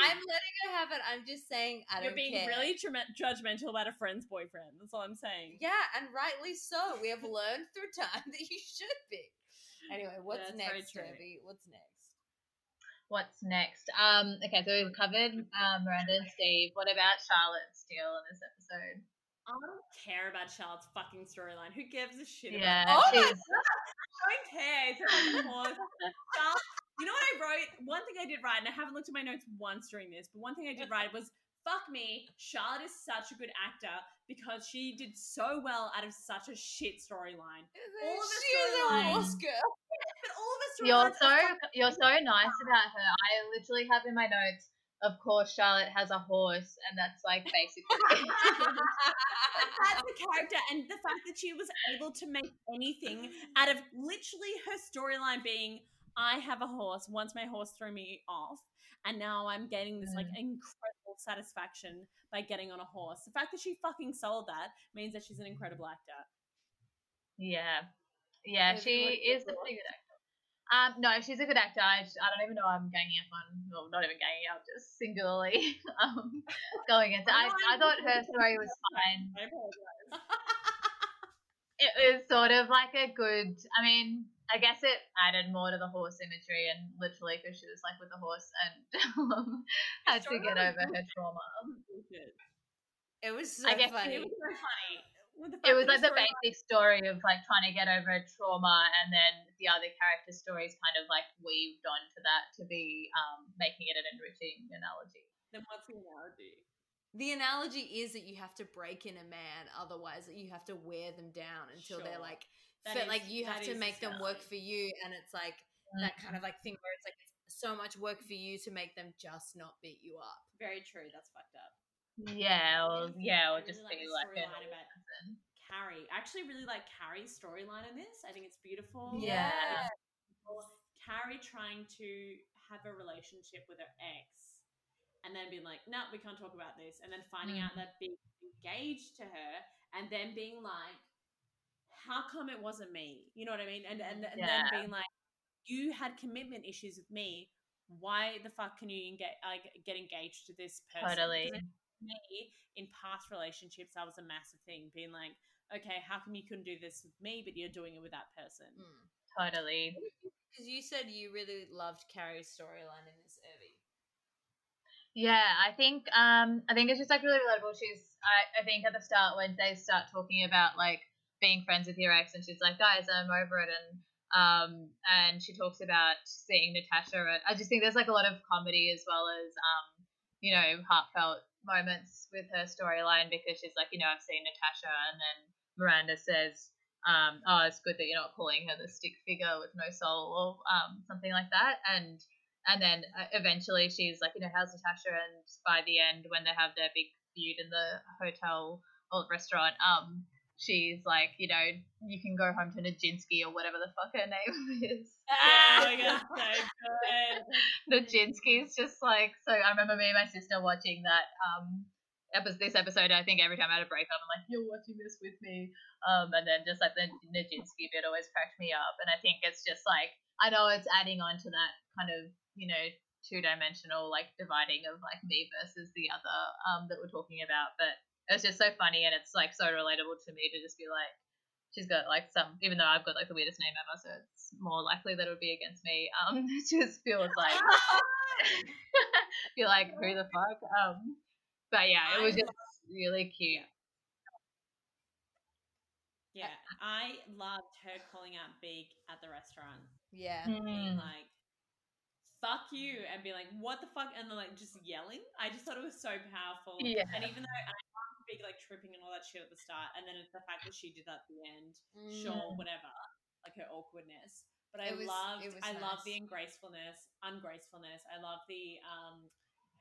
I'm letting her have it. I'm just saying I You're don't being care. really judgmental about a friend's boyfriend. That's all I'm saying. yeah, and rightly so. We have learned through time that you should be. Anyway, what's That's very next, true. Debbie? What's next? What's next? Um, okay, so we've covered um, Miranda and Steve. What about Charlotte Steele in this episode? I don't care about Charlotte's fucking storyline. Who gives a shit Yeah, about Oh my she's- I don't care. It's like. Charlotte- you know what I wrote? One thing I did write, and I haven't looked at my notes once during this, but one thing I did write was fuck me, Charlotte is such a good actor because she did so well out of such a shit storyline. All of the she is a storylines- horse girl. But all of the You're so you're so nice about her. I literally have in my notes. Of course, Charlotte has a horse, and that's like basically. that's the character and the fact that she was able to make anything out of literally her storyline being i have a horse once my horse threw me off and now i'm getting this like incredible satisfaction by getting on a horse the fact that she fucking sold that means that she's an incredible actor yeah, yeah, you she is pretty good actor. Um, no, she's a good actor. I, just, I don't even know I'm ganging up on. Well, not even ganging up, just singularly um, going into. I, I thought her story was fine. I apologize. it was sort of like a good. I mean, I guess it added more to the horse imagery, and literally because she was like with the horse and um, had to get over her trauma. It was so I guess funny. it was so funny It was like the basic story of like trying to get over a trauma, and then the other character stories kind of like weaved onto that to be um, making it an enriching analogy. then what's the analogy The analogy is that you have to break in a man, otherwise that you have to wear them down until they're like, That fit, is- like you have to is make them work for you, and it's like that kind of mm-hmm. like thing where it's like it's so much work for you to make them just not beat you up. very true that's fucked up Yeah, or yeah, or I just really be like like a about- person. Carrie. I actually really like Carrie's storyline in this. I think it's beautiful. Yeah. Carrie trying to have a relationship with her ex and then being like, no, we can't talk about this. And then finding out mm. that being engaged to her and then being like, how come it wasn't me? You know what I mean? And, and, and then being like, you had commitment issues with me. Why the fuck can you get like get engaged to this person? Totally. Me in past relationships that was a massive thing being like okay how come you couldn't do this with me but you're doing it with that person Totally. Because you said you really loved Carrie's storyline in this Urvi. Yeah, I think um I think it's just like really relatable. She's I, I think at the start when they start talking about like being friends with your ex and she's like, Guys, I'm over it and um and she talks about seeing Natasha and I just think there's like a lot of comedy as well as um, you know, heartfelt moments with her storyline because she's like, you know, I've seen Natasha and then Miranda says, um, oh, it's good that you're not calling her the stick figure with no soul or um, something like that. And and then uh, eventually she's like, you know, how's Natasha? And by the end, when they have their big feud in the hotel or restaurant, um, she's like, you know, you can go home to Nijinsky or whatever the fuck her name is. oh my god so good Nijinsky's just like so. I remember me and my sister watching that um episode. This episode, I think every time I had a breakup, I'm like, "You're watching this with me," um, and then just like the Nijinsky bit always cracked me up. And I think it's just like I know it's adding on to that kind of you know two dimensional like dividing of like me versus the other um that we're talking about, but it's just so funny and it's like so relatable to me to just be like. She's got like some, even though I've got like the weirdest name ever, so it's more likely that it would be against me. Um, it just feels like you're like, who the fuck? Um, but yeah, it was just really cute. yeah i loved her calling out big at the restaurant Yeah. being Mm. like fuck you and be like what the fuck? And then like just yelling. I just thought it was so powerful. Yeah. and even though i big like tripping and all that shit at the start and then it's the fact that she did that at the end sure whatever like her awkwardness. But i was- loved i love the nice. ungracefulness ungracefulness. I love the um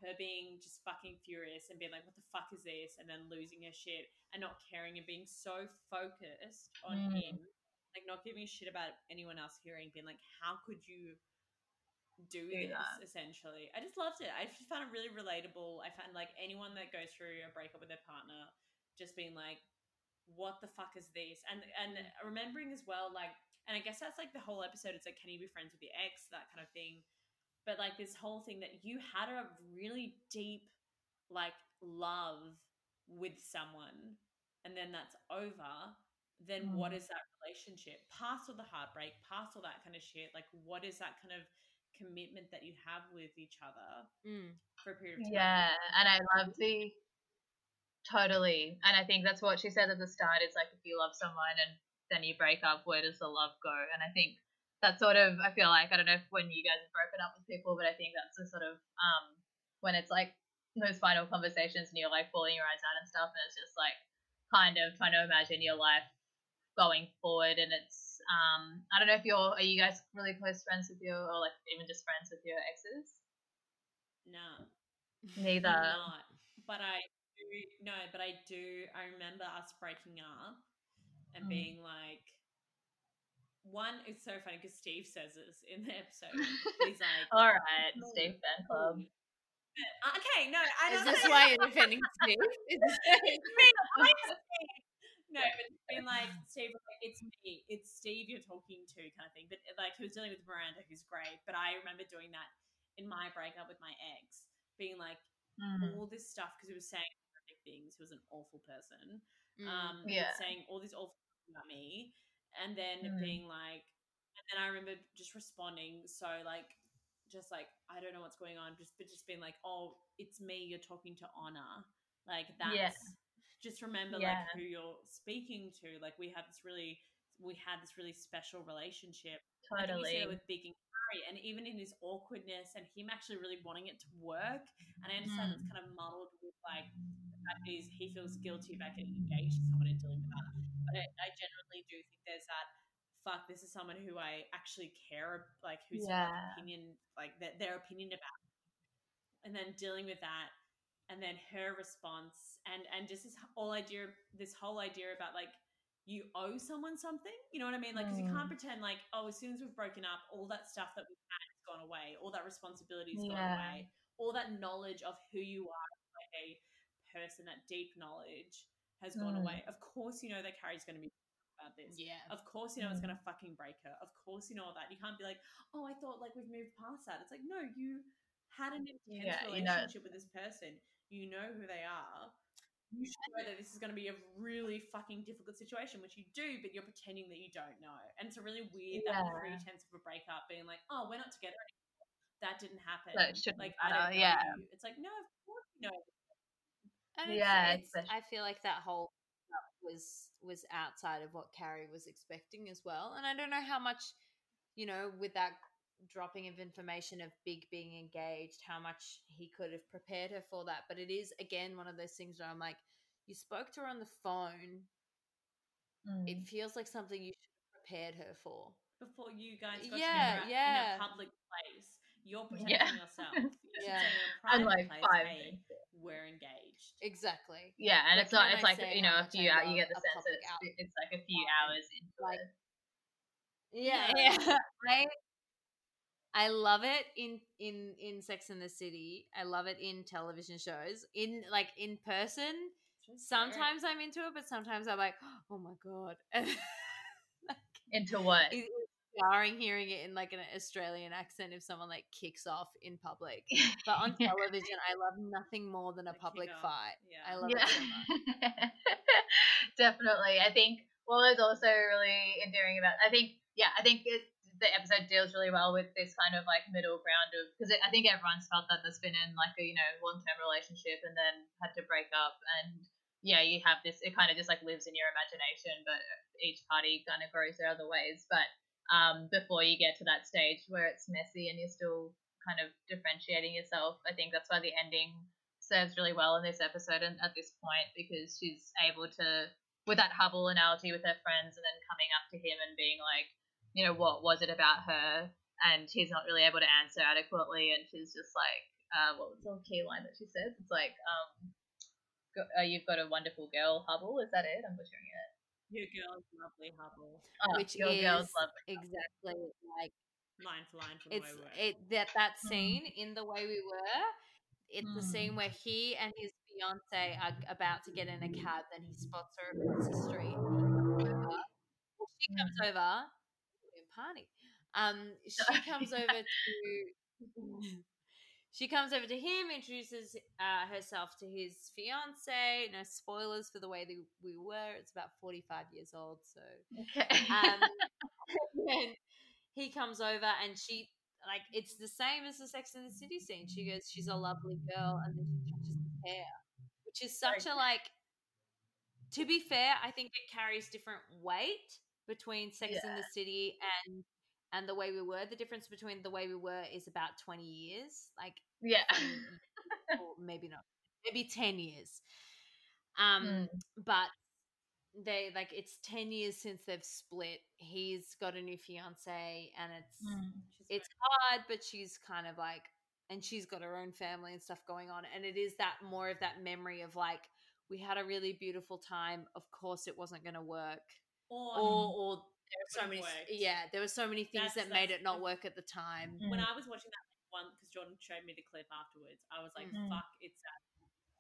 her being just fucking furious and being like what the fuck is this? And then losing her shit and not caring and being so focused on Mm. him. Like not giving a shit about anyone else hearing being like how could you do, Do this that. essentially. I just loved it. I just found it really relatable. I found like anyone that goes through a breakup with their partner just being like what the fuck is this? And and remembering as well like and i guess that's like the whole episode. It's like can you be friends with your ex? That kind of thing. But like this whole thing that you had a really deep like love with someone and then that's over then what Mm. is that relationship? Past all the heartbreak past all that kind of shit like what is that kind of commitment that you have with each other Mm. for a period of time. Yeah, and I love the totally, and I think that's what she said at the start. Is like if you love someone and then you break up, where does the love go? And I think that's sort of I feel like I don't know if when you guys have broken up with people, but I think that's the sort of um when it's like those final conversations and you're like bawling your eyes out and stuff, and it's just like kind of trying to imagine your life going forward, and it's um I don't know if you're are you guys really close friends with your or like even just friends with your exes? No. Neither. Not. But I do no, but I do I remember us breaking up and Mm. being like one, it's so funny because Steve says this in the episode. He's like, All right, "No, Steve Fan Club. Okay, no, I don't Is this why you're defending Steve? Is this- it's me. No, but it's been like Steve like, it's me, it's Steve you're talking to, kind of thing. But like he was dealing with Miranda, who's great. But I remember doing that in my breakup with my ex, being like Mm. all this stuff because he was saying things. He was an awful person. Mm. Um, Yeah. saying all these awful things about me, and then Mm. being like, and then I remember just responding so like, just like I don't know what's going on, just but just being like, oh, it's me. You're talking to Honor, like that's. Yeah. Just remember Yeah. like who you're speaking to. Like we have this really, we had this really special relationship. I think you Totally. with Big and Harry, and even in his awkwardness and him actually really wanting it to work. And I understand it's Mm. kind of muddled with like the fact that he feels guilty about getting engaged to someone and dealing with that. But I, I generally do think there's that. Fuck, this is someone who I actually care, like whose Yeah. opinion, like their, their opinion about, and then dealing with that, and then her response, and and just this whole idea, this whole idea about like you owe someone something. You know what I mean? Like, because you can't Mm. pretend like, oh, as soon as we've broken up, all that stuff that we've had has gone away, all that responsibility has gone away, all that knowledge of who you are, as, like a person, that deep knowledge has gone Mm. away. Of course, you know that Carrie's going to be about this. yeah. Of course, you know it's Mm. going to fucking break her. Of course, you know all that. You can't be like, oh, I thought like we've moved past that. It's like, no, you had an intense Yeah, you know- relationship with this person. You know who they are. You should know that this is going to be a really fucking difficult situation, which you do, but you're pretending that you don't know. And it's a really weird that pretense of a breakup being like, oh, we're not together anymore. That didn't happen. So it shouldn't like, matter, I don't yeah. you. It's like, no, of course you know. And Yeah, it's, especially- I feel like that whole was was outside of what Carrie was expecting as well. And I don't know how much, you know, with that dropping of information of Big being engaged, how much he could have prepared her for that. But it is again one of those things where I'm like, you spoke to her on the phone. Mm. It feels like something you should have prepared her for. Before you guys got Yeah, together yeah. in a public place, you're protecting Yeah. yourself. You Yeah. say And like place, five hey, we're engaged. Exactly. Yeah, and But it's not. It's I like you know, how a few I out. You get the sense that out- it's, it's like a few hours into Like, it. Yeah, Yeah. yeah. I I love it in in in Sex and the City. I love it in television shows. In like in person, sometimes I'm into it, but sometimes I'm like, oh my god. Into what? It- it's jarring hearing it in like an Australian accent if someone like kicks off in public. But on Yeah. television, I love nothing more than a public fight. yeah. I love yeah. it so much. Definitely. I think what was also really endearing about I think yeah, I think it, the episode deals really well with this kind of like middle ground of because I think everyone's felt that that's been in like a you know long term relationship and then had to break up and yeah, you have this it kind of just like lives in your imagination, but each party kind of grows their other ways. But um, before you get to that stage where it's messy and you're still kind of differentiating yourself, I think that's why the ending serves really well in this episode and at this point because she's able to with that Hubbell analogy with her friends and then coming up to him and being like, you know, what was it about her? And he's not really able to answer adequately and she's just like, uh, what was the key line that she says? It's like, um, go, uh, you've got a wonderful girl, Hubbell. Is that it? I'm butchering it. Your girl's lovely Hubbell. Oh, Which your girl's is lovely. exactly like Line for line from it's way we were. it that that Mm. scene in the way we were it's the scene Mm. where he and his fiance are about to get in a cab then he spots her across the street and he comes over she comes Mm. over um she comes over to she comes over to him introduces uh, herself to his fiance no spoilers for the way that we were it's about 45 years old so Okay. um, and he comes over and she like it's the same as the Sex and the City scene. She goes, "She's a lovely girl," and then she touches his hair, which is such a like. To be fair, I think it carries different weight between Sex and the City and and the way we were. The difference between the way we were is about twenty years, like Yeah. or maybe not, maybe ten years. Um, Mm. but they like it's 10 years since they've split he's got a new fiance and it's Mm. it's hard but she's kind of like and she's got her own family and stuff going on and it is that more of that memory of like we had a really beautiful time of course it wasn't going to work Or, or or there were so many worked. yeah there were so many things That's- that made it not work at the time Mm. when I was watching that one, because Jordan showed me the clip afterwards, I was like, Mm. fuck, it's that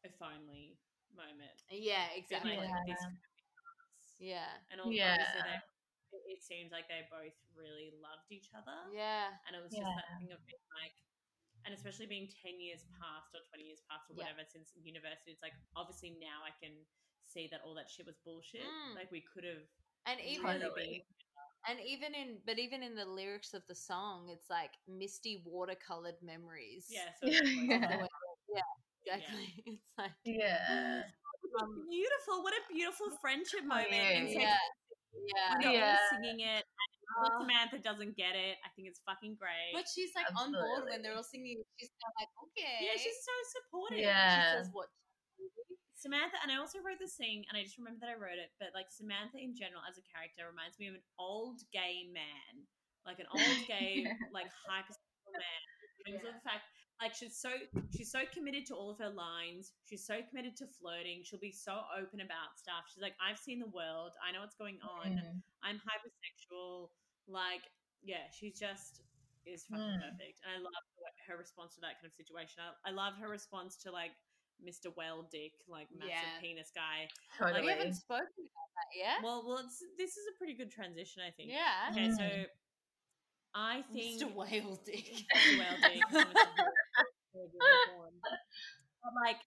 if only moment. yeah exactly like, Yeah. this could be us. yeah And also, Yeah. obviously they, it, it seems like they both really loved each other. yeah And it was just Yeah. that thing of being like, and especially being 10 years past or 20 years past or Yeah. whatever since university, it's like, obviously now I can see that all that shit was bullshit. Mm. Like, we could have and even Totally. And even in, but even in the lyrics of the song, it's like misty watercolored memories. Yeah, so Yeah. yeah, Yeah. exactly. It's like, Yeah. um, beautiful. What a beautiful friendship moment. yeah. yeah, when yeah. Yeah. all singing it. Oh. Samantha doesn't get it. I think it's fucking great. But she's like on board when they're all singing. She's kind of like, okay. yeah, she's so supportive. Yeah. She says what? Samantha, and I also wrote the scene, and I just remember that I wrote it, but like Samantha in general as a character reminds me of an old gay man, like an old gay, Yeah. like hypersexual man. In terms of the fact, like she's so she's so committed to all of her lines. She's so committed to flirting. She'll be so open about stuff. She's like, I've seen the world. I know what's going on. Mm. I'm hypersexual. Like, yeah, she just is fucking Mm. perfect. And I love her response to that kind of situation. I, I love her response to like Mr. Well Dick, like massive Yeah. penis guy. Totally. We haven't spoken about that yet. Well, well, it's, this is a pretty good transition, I think. yeah. Okay, so Mm. I think Mr. Whale Dick. Mr. Whale Dick. But like,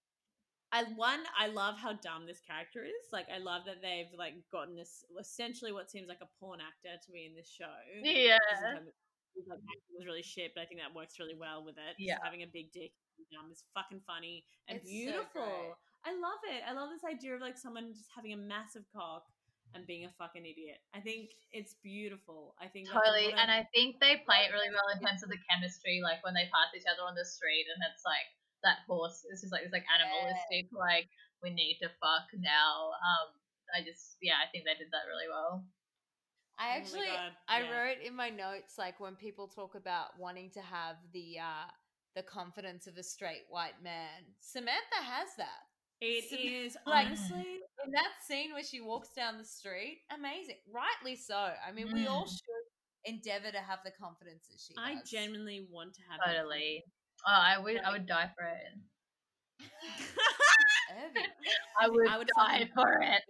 I one, I love how dumb this character is. Like, I love that they've like gotten this essentially what seems like a porn actor to be in this show. Yeah. Just in terms of- it was, like, was really shit, but I think that works really well with it. Yeah. having a big dick and dumb is fucking funny and It's beautiful. great. I love it. I love this idea of like someone just having a massive cock and being a fucking idiot. I think it's beautiful. I think Totally, what and I think they play it really well in terms of the chemistry, like when they pass each other on the street, and it's like that horse. It's just like this like animalistic, like we need to fuck now. Um, I just yeah, I think they did that really well. I Oh my actually, I wrote in my notes like when people talk about wanting to have the uh the confidence of a straight white man. Samantha has that. It Sam- is like- honestly. In that scene where she walks down the street, amazing. Rightly so. I mean, we all Mm. should endeavor to have the confidence that she I has. genuinely want to have that Totally. Oh, I would I would die for it. Irving. I would, I would die fucking- for it.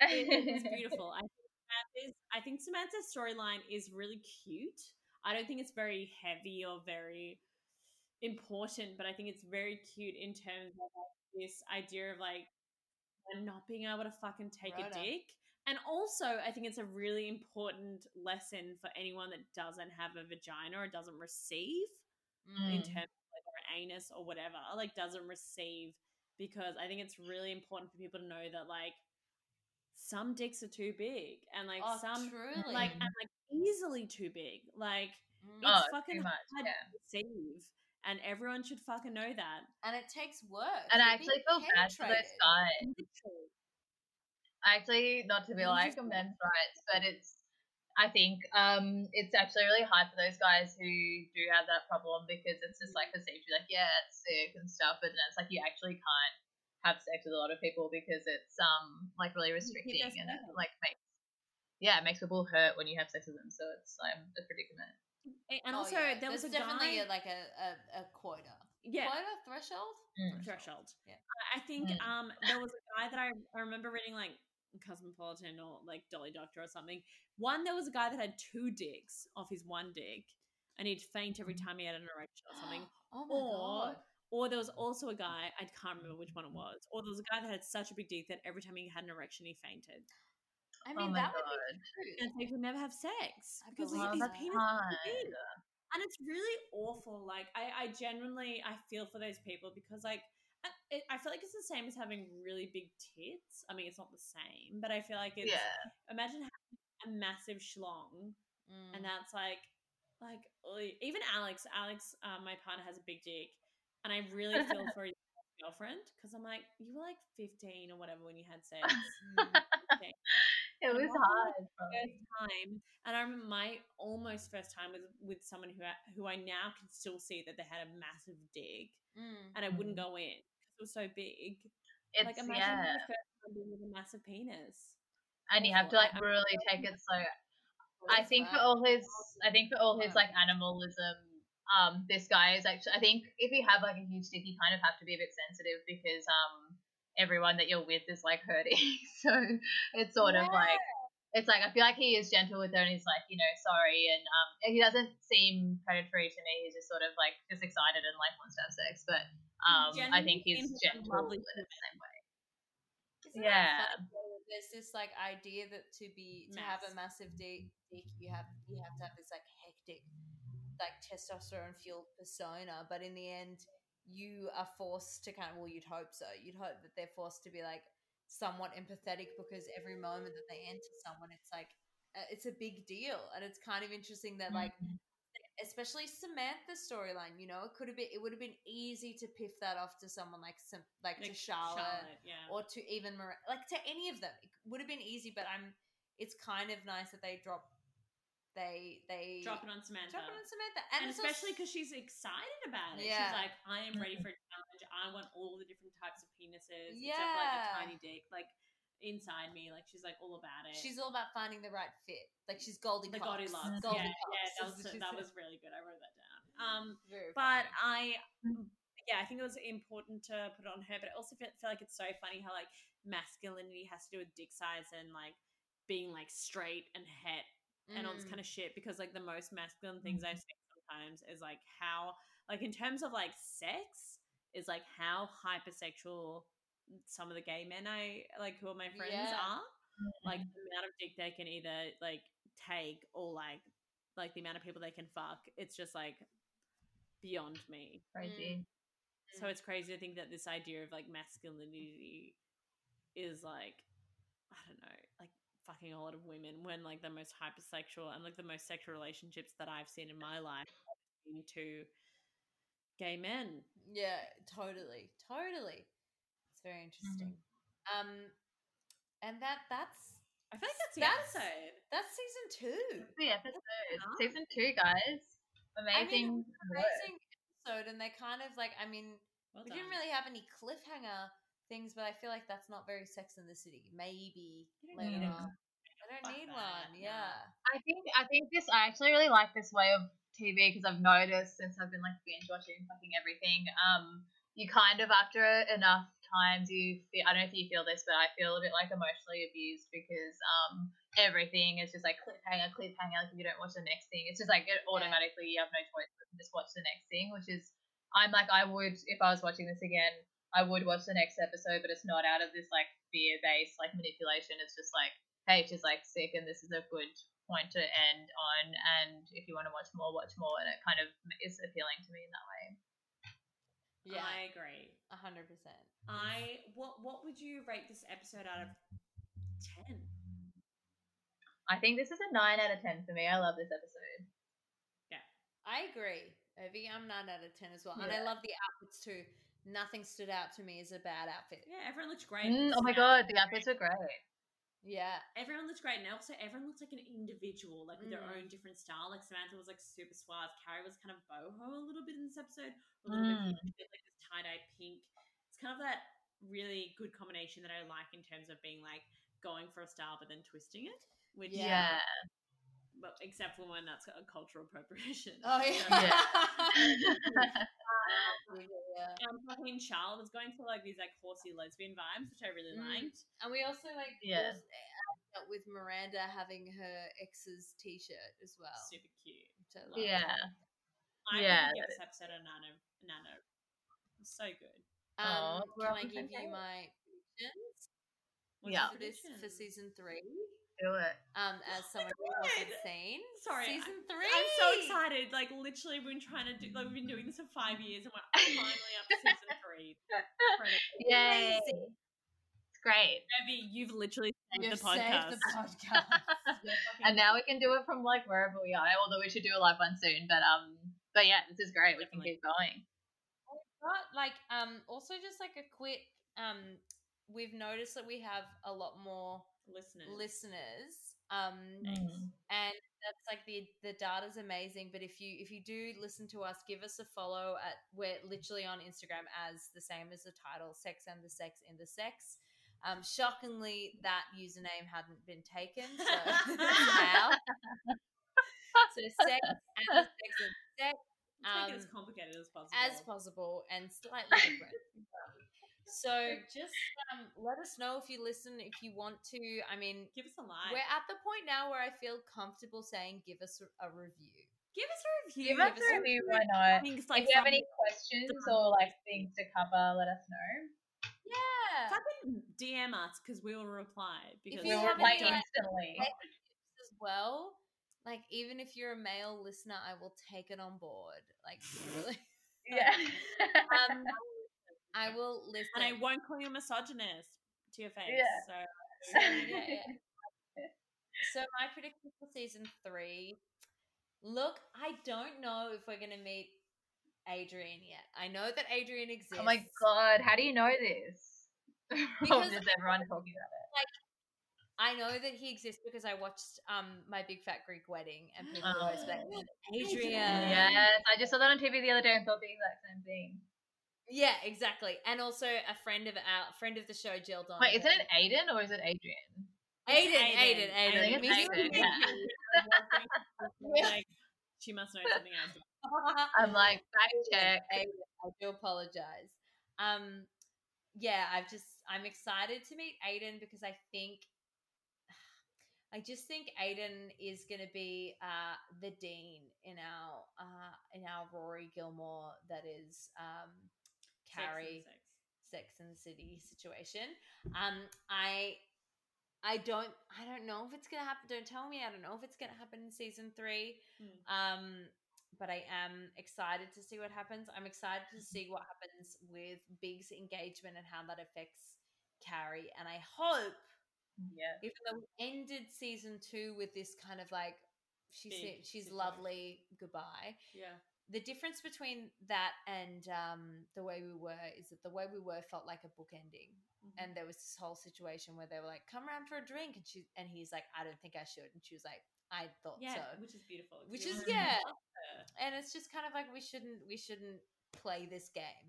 it is beautiful. I think, Samantha's, I think Samantha's storyline is really cute. I don't think it's very heavy or very important, but I think it's very cute in terms of like, this idea of like not being able to fucking take Righto. a dick. And also, I think it's a really important lesson for anyone that doesn't have a vagina or doesn't receive in Mm. terms of like or anus or whatever, like doesn't receive because I think it's really important for people to know that like some dicks are too big and like oh, some truly. like and like easily too big. Like Mm. it's Oh, fucking much, hard yeah. to receive. And everyone should fucking know that. and it takes work. And I You're actually feel bad for those penetrated. guys. Actually, not to be What like did you men's rights, but it's. I think um, it's actually really hard for those guys who do have that problem because it's just like perceived to be like, yeah, it's sick and stuff, but then it's like you actually can't have sex with a lot of people because it's um like really restricting just and it like makes yeah it makes people hurt when you have sex with them, so it's um, a predicament. And Oh, also, yeah. there was a There's definitely guy. a, like a, a, a quota. yeah, Quota threshold. Mm. threshold. Yeah. I- I think Mm. um there was a guy that I, I remember reading like Cosmopolitan or like Dolly Doctor or something. One there was a guy that had two dicks off his one dick and he'd faint every time he had an erection or something. Oh my Or- god. Or there was also a guy, I can't remember which one it was. Or there was a guy that had such a big dick that every time he had an erection he fainted. I Oh mean, my that would be true. and they could never have sex I because Oh, these, that. these that's penises are hard. big. and it's really awful. Like I, I genuinely, I feel for those people because like I- I feel like it's the same as having really big tits. I mean, it's not the same, but I feel like it's. Yeah. Imagine having a massive schlong, Mm. and that's like, like even Alex. Alex, um, my partner has a big dick, and I really feel for your girlfriend because I'm like, you were like 15 or whatever when you had sex. Mm. 15 It And was hard. first time, and I remember my almost first time was with someone who I, who I now can still see that they had a massive dick, Mm. and I wouldn't Mhm. go in because it was so big. It's like imagine yeah, your first time being with a massive penis. and you have to like really take it slow. I think for all his, I think for all his like animalism, um, this guy is actually. I think if you have like a huge dick, you kind of have to be a bit sensitive because um, everyone that you're with is like hurting. so it's sort of like it's like I feel like he is gentle with her and he's like you know sorry and um, he doesn't seem predatory to me. He's just sort of like just excited and like wants to have sex, but um, I think he's seems like a gentle in the same way. Isn't Yeah. that funny? though, that There's this like idea that to be to have a massive dick, you have you have to have this like hectic, like testosterone fueled persona. But in the end, you are forced to kind of well, you'd hope so. You'd hope that they're forced to be like somewhat empathetic because every moment that they enter someone, it's like uh, it's a big deal, and it's kind of interesting that like Mhm. especially Samantha's storyline. You know, it could have been it would have been easy to piff that off to someone like some like, to Like Charlotte, yeah. or to even Mir- like to any of them. It would have been easy, but I'm. It's kind of nice that they drop. They they Drop it on Samantha. drop it on Samantha, and, and, especially because she's excited about it. Yeah. She's like, I am ready for a challenge. I want all the different types of penises, except like a tiny dick. Like inside me, like she's like all about it. she's all about finding the right fit. Like she's Goldie the Cox. Goldilocks. Goldie Yeah, yeah, that was that was really good. I wrote that down. Um, Very but funny. I, yeah, I think it was important to put it on her. But I also feel, feel like it's so funny how like masculinity has to do with dick size and like being like straight and het and all this Mm. kind of shit because like the most masculine things I've mm-hmm. seen sometimes is like how like in terms of like sex is like how hypersexual some of the gay men I like who are my friends Yeah. are like mm-hmm. the amount of dick they can either like take or like like the amount of people they can fuck it's just like beyond me mm. crazy. so mm. it's crazy to think that this idea of like masculinity is like I don't know, like fucking a lot of women when like the most hypersexual and like the most sexual relationships that I've seen in my life to gay men. Yeah, totally, totally. It's very interesting. Um, and that that's I feel like that's the That's- episode. that's season two. The episode, season two, guys. I Amazing. mean. Amazing episode, and they kind of like. I mean, Well we done. didn't really have any cliffhanger things, but I feel like that's not very Sex in the City. Maybe later on. I don't Fuck need that, one. Yeah. I think I think this I actually really like this way of TV because I've noticed since I've been like binge watching fucking everything. Um, you kind of after enough times you feel I don't know if you feel this, but I feel a bit like emotionally abused because um everything is just like cliffhanger, cliffhanger. Like if you don't watch the next thing, it's just like it automatically you have no choice but to just watch the next thing, which is I'm like I would if I was watching this again. I would watch the next episode, but it's not out of this like fear based like manipulation. It's just like hey, she's like sick and this is a good point to end on and if you want to watch more watch more and it kind of is appealing to me in that way Yeah. I agree. A hundred percent. I what what would you rate this episode out of ten? i think this is a 9 out of 10 for me i love this episode Yeah, I agree. Evie, I'm nine out of ten as well, and I love the outfits too. Nothing stood out to me as a bad outfit. Yeah, everyone looks great. mm, oh my god the outfits are great Yeah. Everyone looks great, and also everyone looks like an individual, like with their Mm. own different style. Like Samantha was like super suave. Carrie was kind of boho a little bit in this episode, a little Mm. bit, like this tie dye pink. It's kind of that really good combination that I like in terms of being like going for a style but then twisting it. Which Yeah. yeah, but except for when that's a cultural appropriation. Oh So, yeah. yeah. Um, fucking Charlotte was going for like these like horsey lesbian vibes, which I really Mm. liked. And we also like Yeah. also, uh, with Miranda having her ex's T-shirt as well. Super cute. which I love. yeah I Yeah, yeah, give this episode a nano. Nano. So good. Um, Aw, can I give you my predictions? What's Yeah. for this for season three. Do it. Um, as Oh someone who hasn't seen Sorry, season three. I'm so excited. Like literally, we've been trying to do. Like we've been doing this for five years, and we're finally up to season three. Yay. Amazing. It's great. Abby, you've literally saved You've the podcast. saved the podcast. And now we can do it from like wherever we are. Although we should do a live one soon. But um, but yeah, this is great. We can keep going. But like, um, also just like a quick, um, we've noticed that we have a lot more listeners. listeners. Um, Mm. and that's like the the data's amazing. But if you if you do listen to us, give us a follow at we're literally on Instagram as the same as the title, Sex and the Sex in the Sex. Um, shockingly, that username hadn't been taken, so now. so sex and the sex in the sex Let's make it as um, complicated as possible. as possible and slightly different. So just um, let us know if you listen, if you want to. I mean, Give us a like. we're at the point now where I feel comfortable saying, give us a, a review. Give us a review. Give us us a a review, why not? Things If like you have any questions or like things to cover, let us know. Yeah. fucking DM us because we will reply. Because you We'll have reply any, like, instantly. as well. Like even if you're a male listener, I will take it on board. Like really, Yeah. um, I will listen. and I won't call you a misogynist to your face. Yeah. So yeah, yeah. So my prediction for season three. Look, I don't know if we're gonna meet Adrian yet. I know that Adrian exists. oh my god, how do you know this? Because- is everyone talking about it? Like, I know that he exists because I watched um my Big Fat Greek Wedding and people were always like, Adrian. Yes, I just saw that on TV the other day and thought the exact same thing. Yeah, exactly. And also a friend of our friend of the show, Jill Donovan. Wait, is it Aiden or is it Adrian? Aiden? Aiden, Aiden. I think it's Me too. Aiden, yeah. like she must know something else. I'm like, fact check. Aiden, I do apologize. Um, yeah, I've just I'm excited to meet Aiden because I think I just think Aiden is going to be uh, the dean in our uh, in our Rory Gilmore that is um, Carrie Sex and the City situation. Um, I I don't I don't know if it's gonna happen. Don't tell me. I don't know if it's gonna happen in season three. Hmm. Um, but I am excited to see what happens. I'm excited to see what happens with Big's engagement and how that affects Carrie. And I hope, Yeah. even though we ended season two with this kind of like she said she's situation. lovely goodbye Yeah. The difference between that and um, the way we were is that the way we were felt like a book ending, Mm-hmm. and there was this whole situation where they were like, "Come around for a drink," and she and he's like, "I don't think I should," and she was like, "I thought Yeah, so," which is beautiful. which is yeah, and it's just kind of like we shouldn't we shouldn't play this game.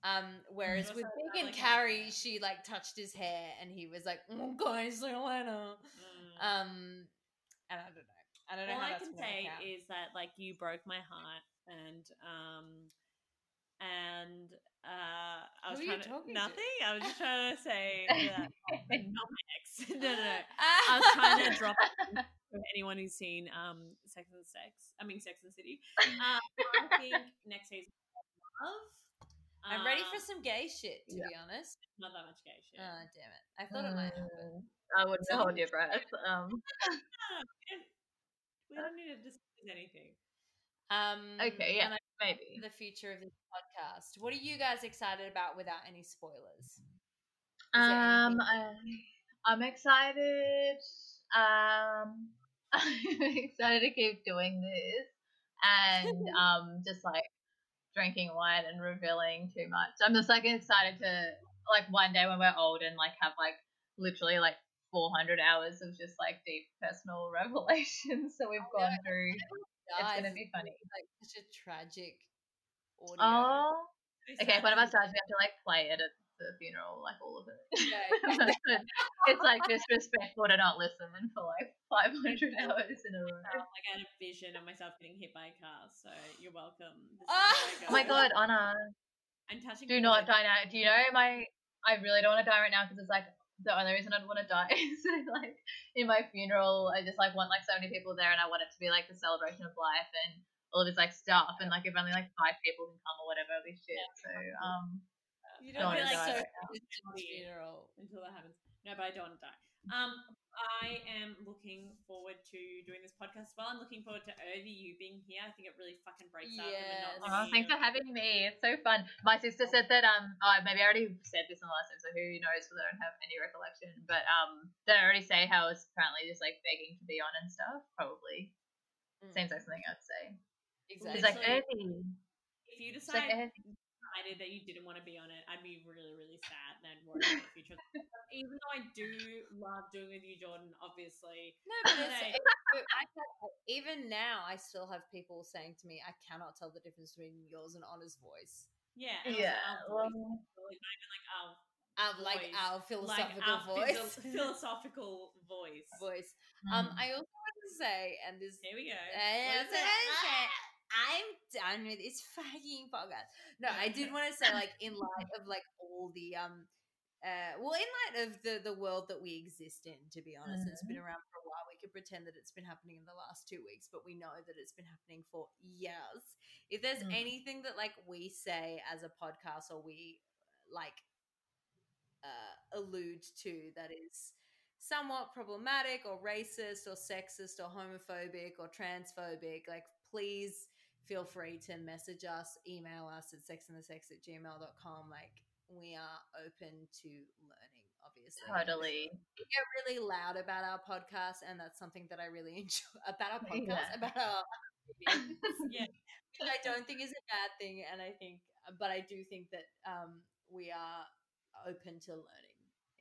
Um, whereas with Big and like Carrie, that. she like touched his hair, and he was like, "Oh, guys, see you later." Mm. Um, and I don't know. I don't know All how I can say out. is that like you broke my heart and um and uh I Who was are you trying to talking to? nothing. I was just trying to say that not my ex. no, no, no. I was trying to drop anyone who's seen um Sex and the Sex. I mean Sex and the City. Um, I think next season love. I'm ready for Um, some gay shit, to yeah. be honest. not that much gay shit. Oh, damn it. I thought it might happen. Mm, I wouldn't hold your breath. Um, we don't need to discuss anything. Um, okay, yeah, I maybe. the future of this podcast. What are you guys excited about without any spoilers? Um, I, I'm excited. Um, I'm excited to keep doing this and um, just like drinking wine and revealing too much. I'm just like excited to like one day when we're old and like have like literally like 400 hours of just like deep personal revelations that we've Oh, gone through. It's gonna be funny. Like such a tragic audio. Oh, okay. If one of us dies, we have to like play it at the funeral, like all of it. Yeah. it's like disrespectful to not listen for like 500 hours in a row. Like I had a vision of myself getting hit by a car, so you're welcome. Ah! Oh my god, Anna, I'm touching. do not die now. Do you know my? I really don't want to die right now because it's like the only reason I'd want to die is like in my funeral. I just like want like so many people there, and I want it to be like the celebration of life and all of this like stuff, and like if only like five people can come or whatever, it'll be shit. So um, You Don't don't be wanna like die so right now. Funeral. until that happens. No, but I don't want to die. Um, I am looking forward to doing this podcast as well. I'm looking forward to Urvi, you being here. I think it really fucking breaks up the Yes. monotony. Oh, thanks for having me. It's so fun. My sister said that um oh, maybe I already said this in the last episode, who knows because I don't have any recollection. But um did I already say how I was apparently just like begging to be on and stuff? Probably. Mm. Seems like something I'd say. Exactly. It's like Literally. Earthy. If you It's like decide Earthy. Decided that you didn't want to be on it, I'd be really, really sad and I'd worry about the future. Even though I do love doing with you, Jordan, obviously. No, but it's, Right. it- I can- even now, I still have people saying to me, "I cannot tell the difference between yours and Honor's voice." Yeah. Yeah. our Well, voice, really, not even like our Um, like Voice. our like philosophical our voice. physio- philosophical voice. voice. Um, mm. I also want to say, and this Here we go. I What is was it? gonna say, I'm done with this fucking podcast. No, I did want to say, like, in light of like all the um, uh, well, in light of the the world that we exist in, to be honest, it's been around for a while. We could pretend that it's been happening in the last two weeks, but we know that it's been happening for years. If there's Mm. anything that like we say as a podcast or we like uh, allude to that is somewhat problematic or racist or sexist or homophobic or transphobic, like please feel free to message us, email us at sexandthesex at gmail.com. Like we are open to learning, obviously. Totally. We get really loud about our podcast, and that's something that I really enjoy about our podcast, Yeah. about our Yeah. which I don't think is a bad thing, and I think, but I do think that um, we are open to learning.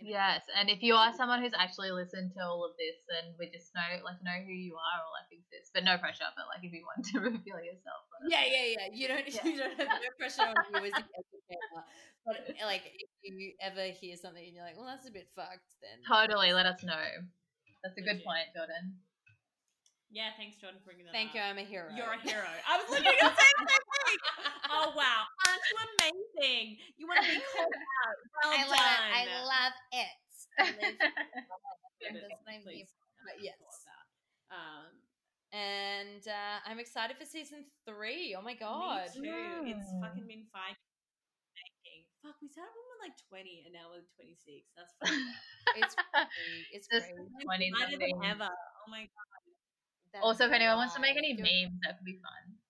In it. Yes, and if you are someone who's actually listened to all of this, then we just know like know who you are or like exist, but no pressure. But like if you want to reveal yourself, let Yeah, yeah, yeah. You don't, Yeah. you don't have no pressure on you as the educator. But like, if you ever hear something and you're like, "Well, that's a bit fucked," then Totally, let us know. That's a good Legit. point, Jordan. Yeah, thanks, Jordan, for bringing that thank up. you. I'm a hero. You're a hero. I was literally going to the same thing. Oh, wow. Aren't you amazing? You want to be called out. Well I done. love it. I love it. I live- Good. My. Please. But yes. Um, And uh, I'm excited for season three. Oh my god! Me too. It's Mm. fucking been five making. Fuck, we started when we were like 20 and now we're 26. That's fucking It's crazy. It's crazy. 20 than ever. Oh my god. That's Also, if anyone wants to make any memes, that could be fun.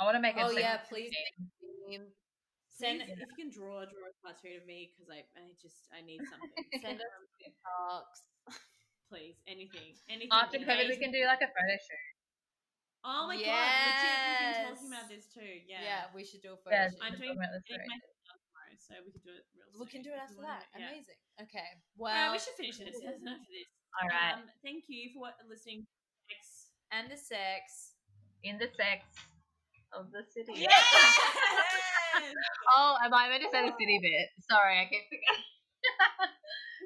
I want to make a Oh yeah, please. meme. make a meme. Send Send if you can draw draw a cartoon of me because I I just I need something. Send us TikToks. please anything anything. After COVID, we can do like a photo shoot. Oh my god, legit, we've been talking about this too. Yeah, Yeah, we should do a photo Yeah, shoot. I'm doing- about this I think photo my shoot. hair's tomorrow, so we could do it real. we can do it after that. Yeah. Amazing. Okay. Alright, Well, we should finish this. That's enough of this. All right. Um, thank you for listening. Next. and the sex. In the sex of the city. Yes! Oh, am I meant to say the city bit? Sorry, I keep forgetting.